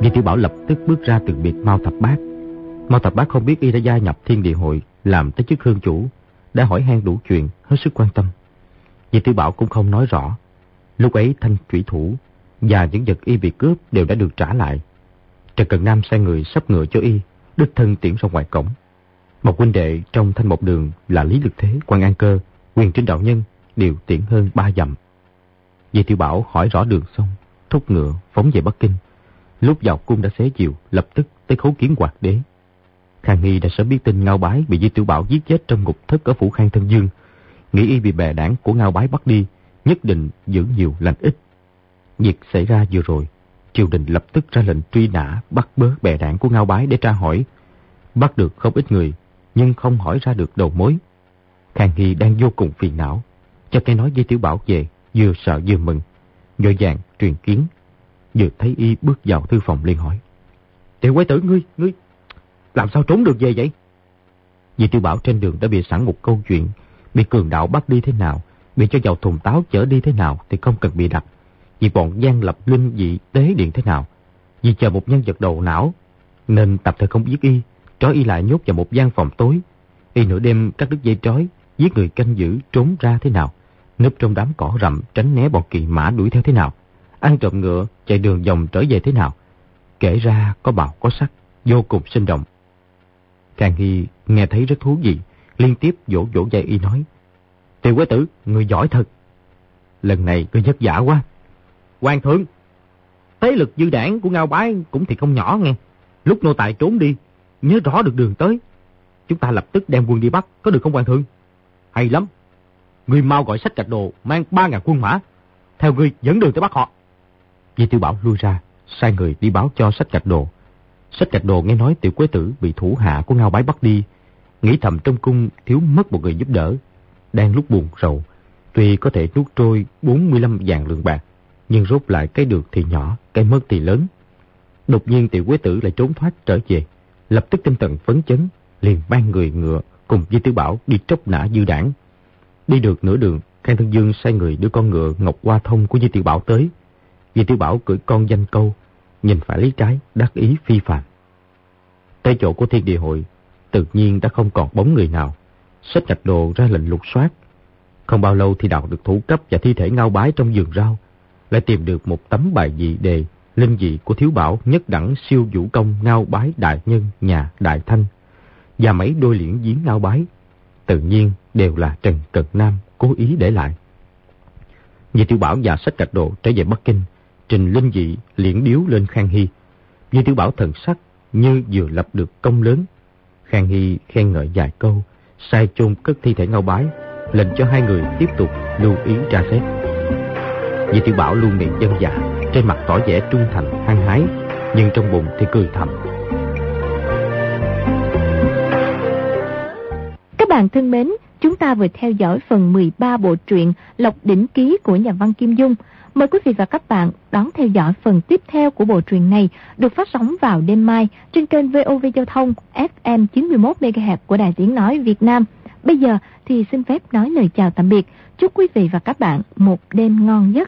Di Tiểu Bảo lập tức bước ra từ biệt Mao Thập Bát. Mao Thập Bát không biết y đã gia nhập thiên địa hội, làm tới chức hương chủ, đã hỏi han đủ chuyện, hết sức quan tâm. Di Tiểu Bảo cũng không nói rõ. Lúc ấy thanh thủy thủ và những vật y bị cướp đều đã được trả lại. Trần Cần Nam sai người sắp ngựa cho y, đích thân tiễn ra ngoài cổng. Một huynh đệ trong thanh một đường là Lý Lực Thế, quan An Cơ, quyền trinh đạo nhân đều tiễn hơn ba dặm. Di Tiểu Bảo hỏi rõ đường xong, thúc ngựa phóng về Bắc Kinh. Lúc vào cung đã xế chiều, lập tức tới khấu kiến hoạt đế. Khang Nghi đã sớm biết tin Ngao Bái bị Di Tiểu Bảo giết chết trong ngục thất ở phủ Khang Thân Dương. Nghĩ y bị bè đảng của Ngao Bái bắt đi, nhất định giữ nhiều lành ít. Việc xảy ra vừa rồi, triều đình lập tức ra lệnh truy nã bắt bớ bè đảng của Ngao Bái để tra hỏi. Bắt được không ít người, nhưng không hỏi ra được đầu mối. Khang Nghi đang vô cùng phiền não, cho cái nói Di Tiểu Bảo về, vừa sợ vừa mừng. Vội vàng truyền kiến Vừa thấy y bước vào thư phòng liền hỏi. Tiểu quái tử ngươi, ngươi, làm sao trốn được về vậy? Vì tiêu bảo trên đường đã bị sẵn một câu chuyện, bị cường đạo bắt đi thế nào, bị cho vào thùng táo chở đi thế nào thì không cần bị đặt. Vì bọn gian lập linh dị tế điện thế nào, vì chờ một nhân vật đầu não, nên tập thời không giết y, trói y lại nhốt vào một gian phòng tối. Y nửa đêm cắt đứt dây trói, giết người canh giữ trốn ra thế nào, núp trong đám cỏ rậm tránh né bọn kỳ mã đuổi theo thế nào ăn trộm ngựa, chạy đường vòng trở về thế nào. Kể ra có bào có sắc, vô cùng sinh động. Càng Hy nghe thấy rất thú vị, liên tiếp vỗ vỗ dây y nói. Tiểu quế tử, người giỏi thật. Lần này ngươi vất vả quá. Hoàng thượng, thế lực dư đảng của Ngao Bái cũng thì không nhỏ nghe. Lúc nô tài trốn đi, nhớ rõ được đường tới. Chúng ta lập tức đem quân đi bắt, có được không Hoàng thượng? Hay lắm. Người mau gọi sách cạch đồ, mang ba ngàn quân mã. Theo người dẫn đường tới bắt họ. Di Tiểu Bảo lui ra, sai người đi báo cho sách gạch đồ. Sách gạch đồ nghe nói tiểu quế tử bị thủ hạ của Ngao Bái bắt đi, nghĩ thầm trong cung thiếu mất một người giúp đỡ. Đang lúc buồn rầu, tuy có thể nuốt trôi 45 vàng lượng bạc, nhưng rốt lại cái được thì nhỏ, cái mất thì lớn. Đột nhiên tiểu quế tử lại trốn thoát trở về, lập tức tinh thần phấn chấn, liền ban người ngựa cùng Di Tiểu Bảo đi trốc nã dư đảng. Đi được nửa đường, Khang Thân Dương sai người đưa con ngựa Ngọc Hoa Thông của Di Tiểu Bảo tới, Di Tiểu Bảo cưỡi con danh câu, nhìn phải lý trái, đắc ý phi phạm Tới chỗ của thiên địa hội, tự nhiên đã không còn bóng người nào. Xách chặt đồ ra lệnh lục soát. Không bao lâu thì đào được thủ cấp và thi thể ngao bái trong vườn rau. Lại tìm được một tấm bài dị đề linh dị của thiếu bảo nhất đẳng siêu vũ công ngao bái đại nhân nhà đại thanh. Và mấy đôi liễn giếng ngao bái. Tự nhiên đều là Trần Cận Nam cố ý để lại. vì Tiểu Bảo và sách cạch đồ trở về Bắc Kinh trình linh dị liễn điếu lên Khang Hy. Di Tiểu Bảo thần sắc như vừa lập được công lớn. Khang Hy khen ngợi vài câu, sai chôn cất thi thể ngao bái, lệnh cho hai người tiếp tục lưu ý tra xét. Di Tiểu Bảo luôn miệng dân dạ, trên mặt tỏ vẻ trung thành, hăng hái, nhưng trong bụng thì cười thầm. Các bạn thân mến, chúng ta vừa theo dõi phần 13 bộ truyện Lộc Đỉnh Ký của nhà văn Kim Dung. Mời quý vị và các bạn đón theo dõi phần tiếp theo của bộ truyện này được phát sóng vào đêm mai trên kênh VOV Giao thông FM 91MHz của Đài Tiếng Nói Việt Nam. Bây giờ thì xin phép nói lời chào tạm biệt. Chúc quý vị và các bạn một đêm ngon giấc.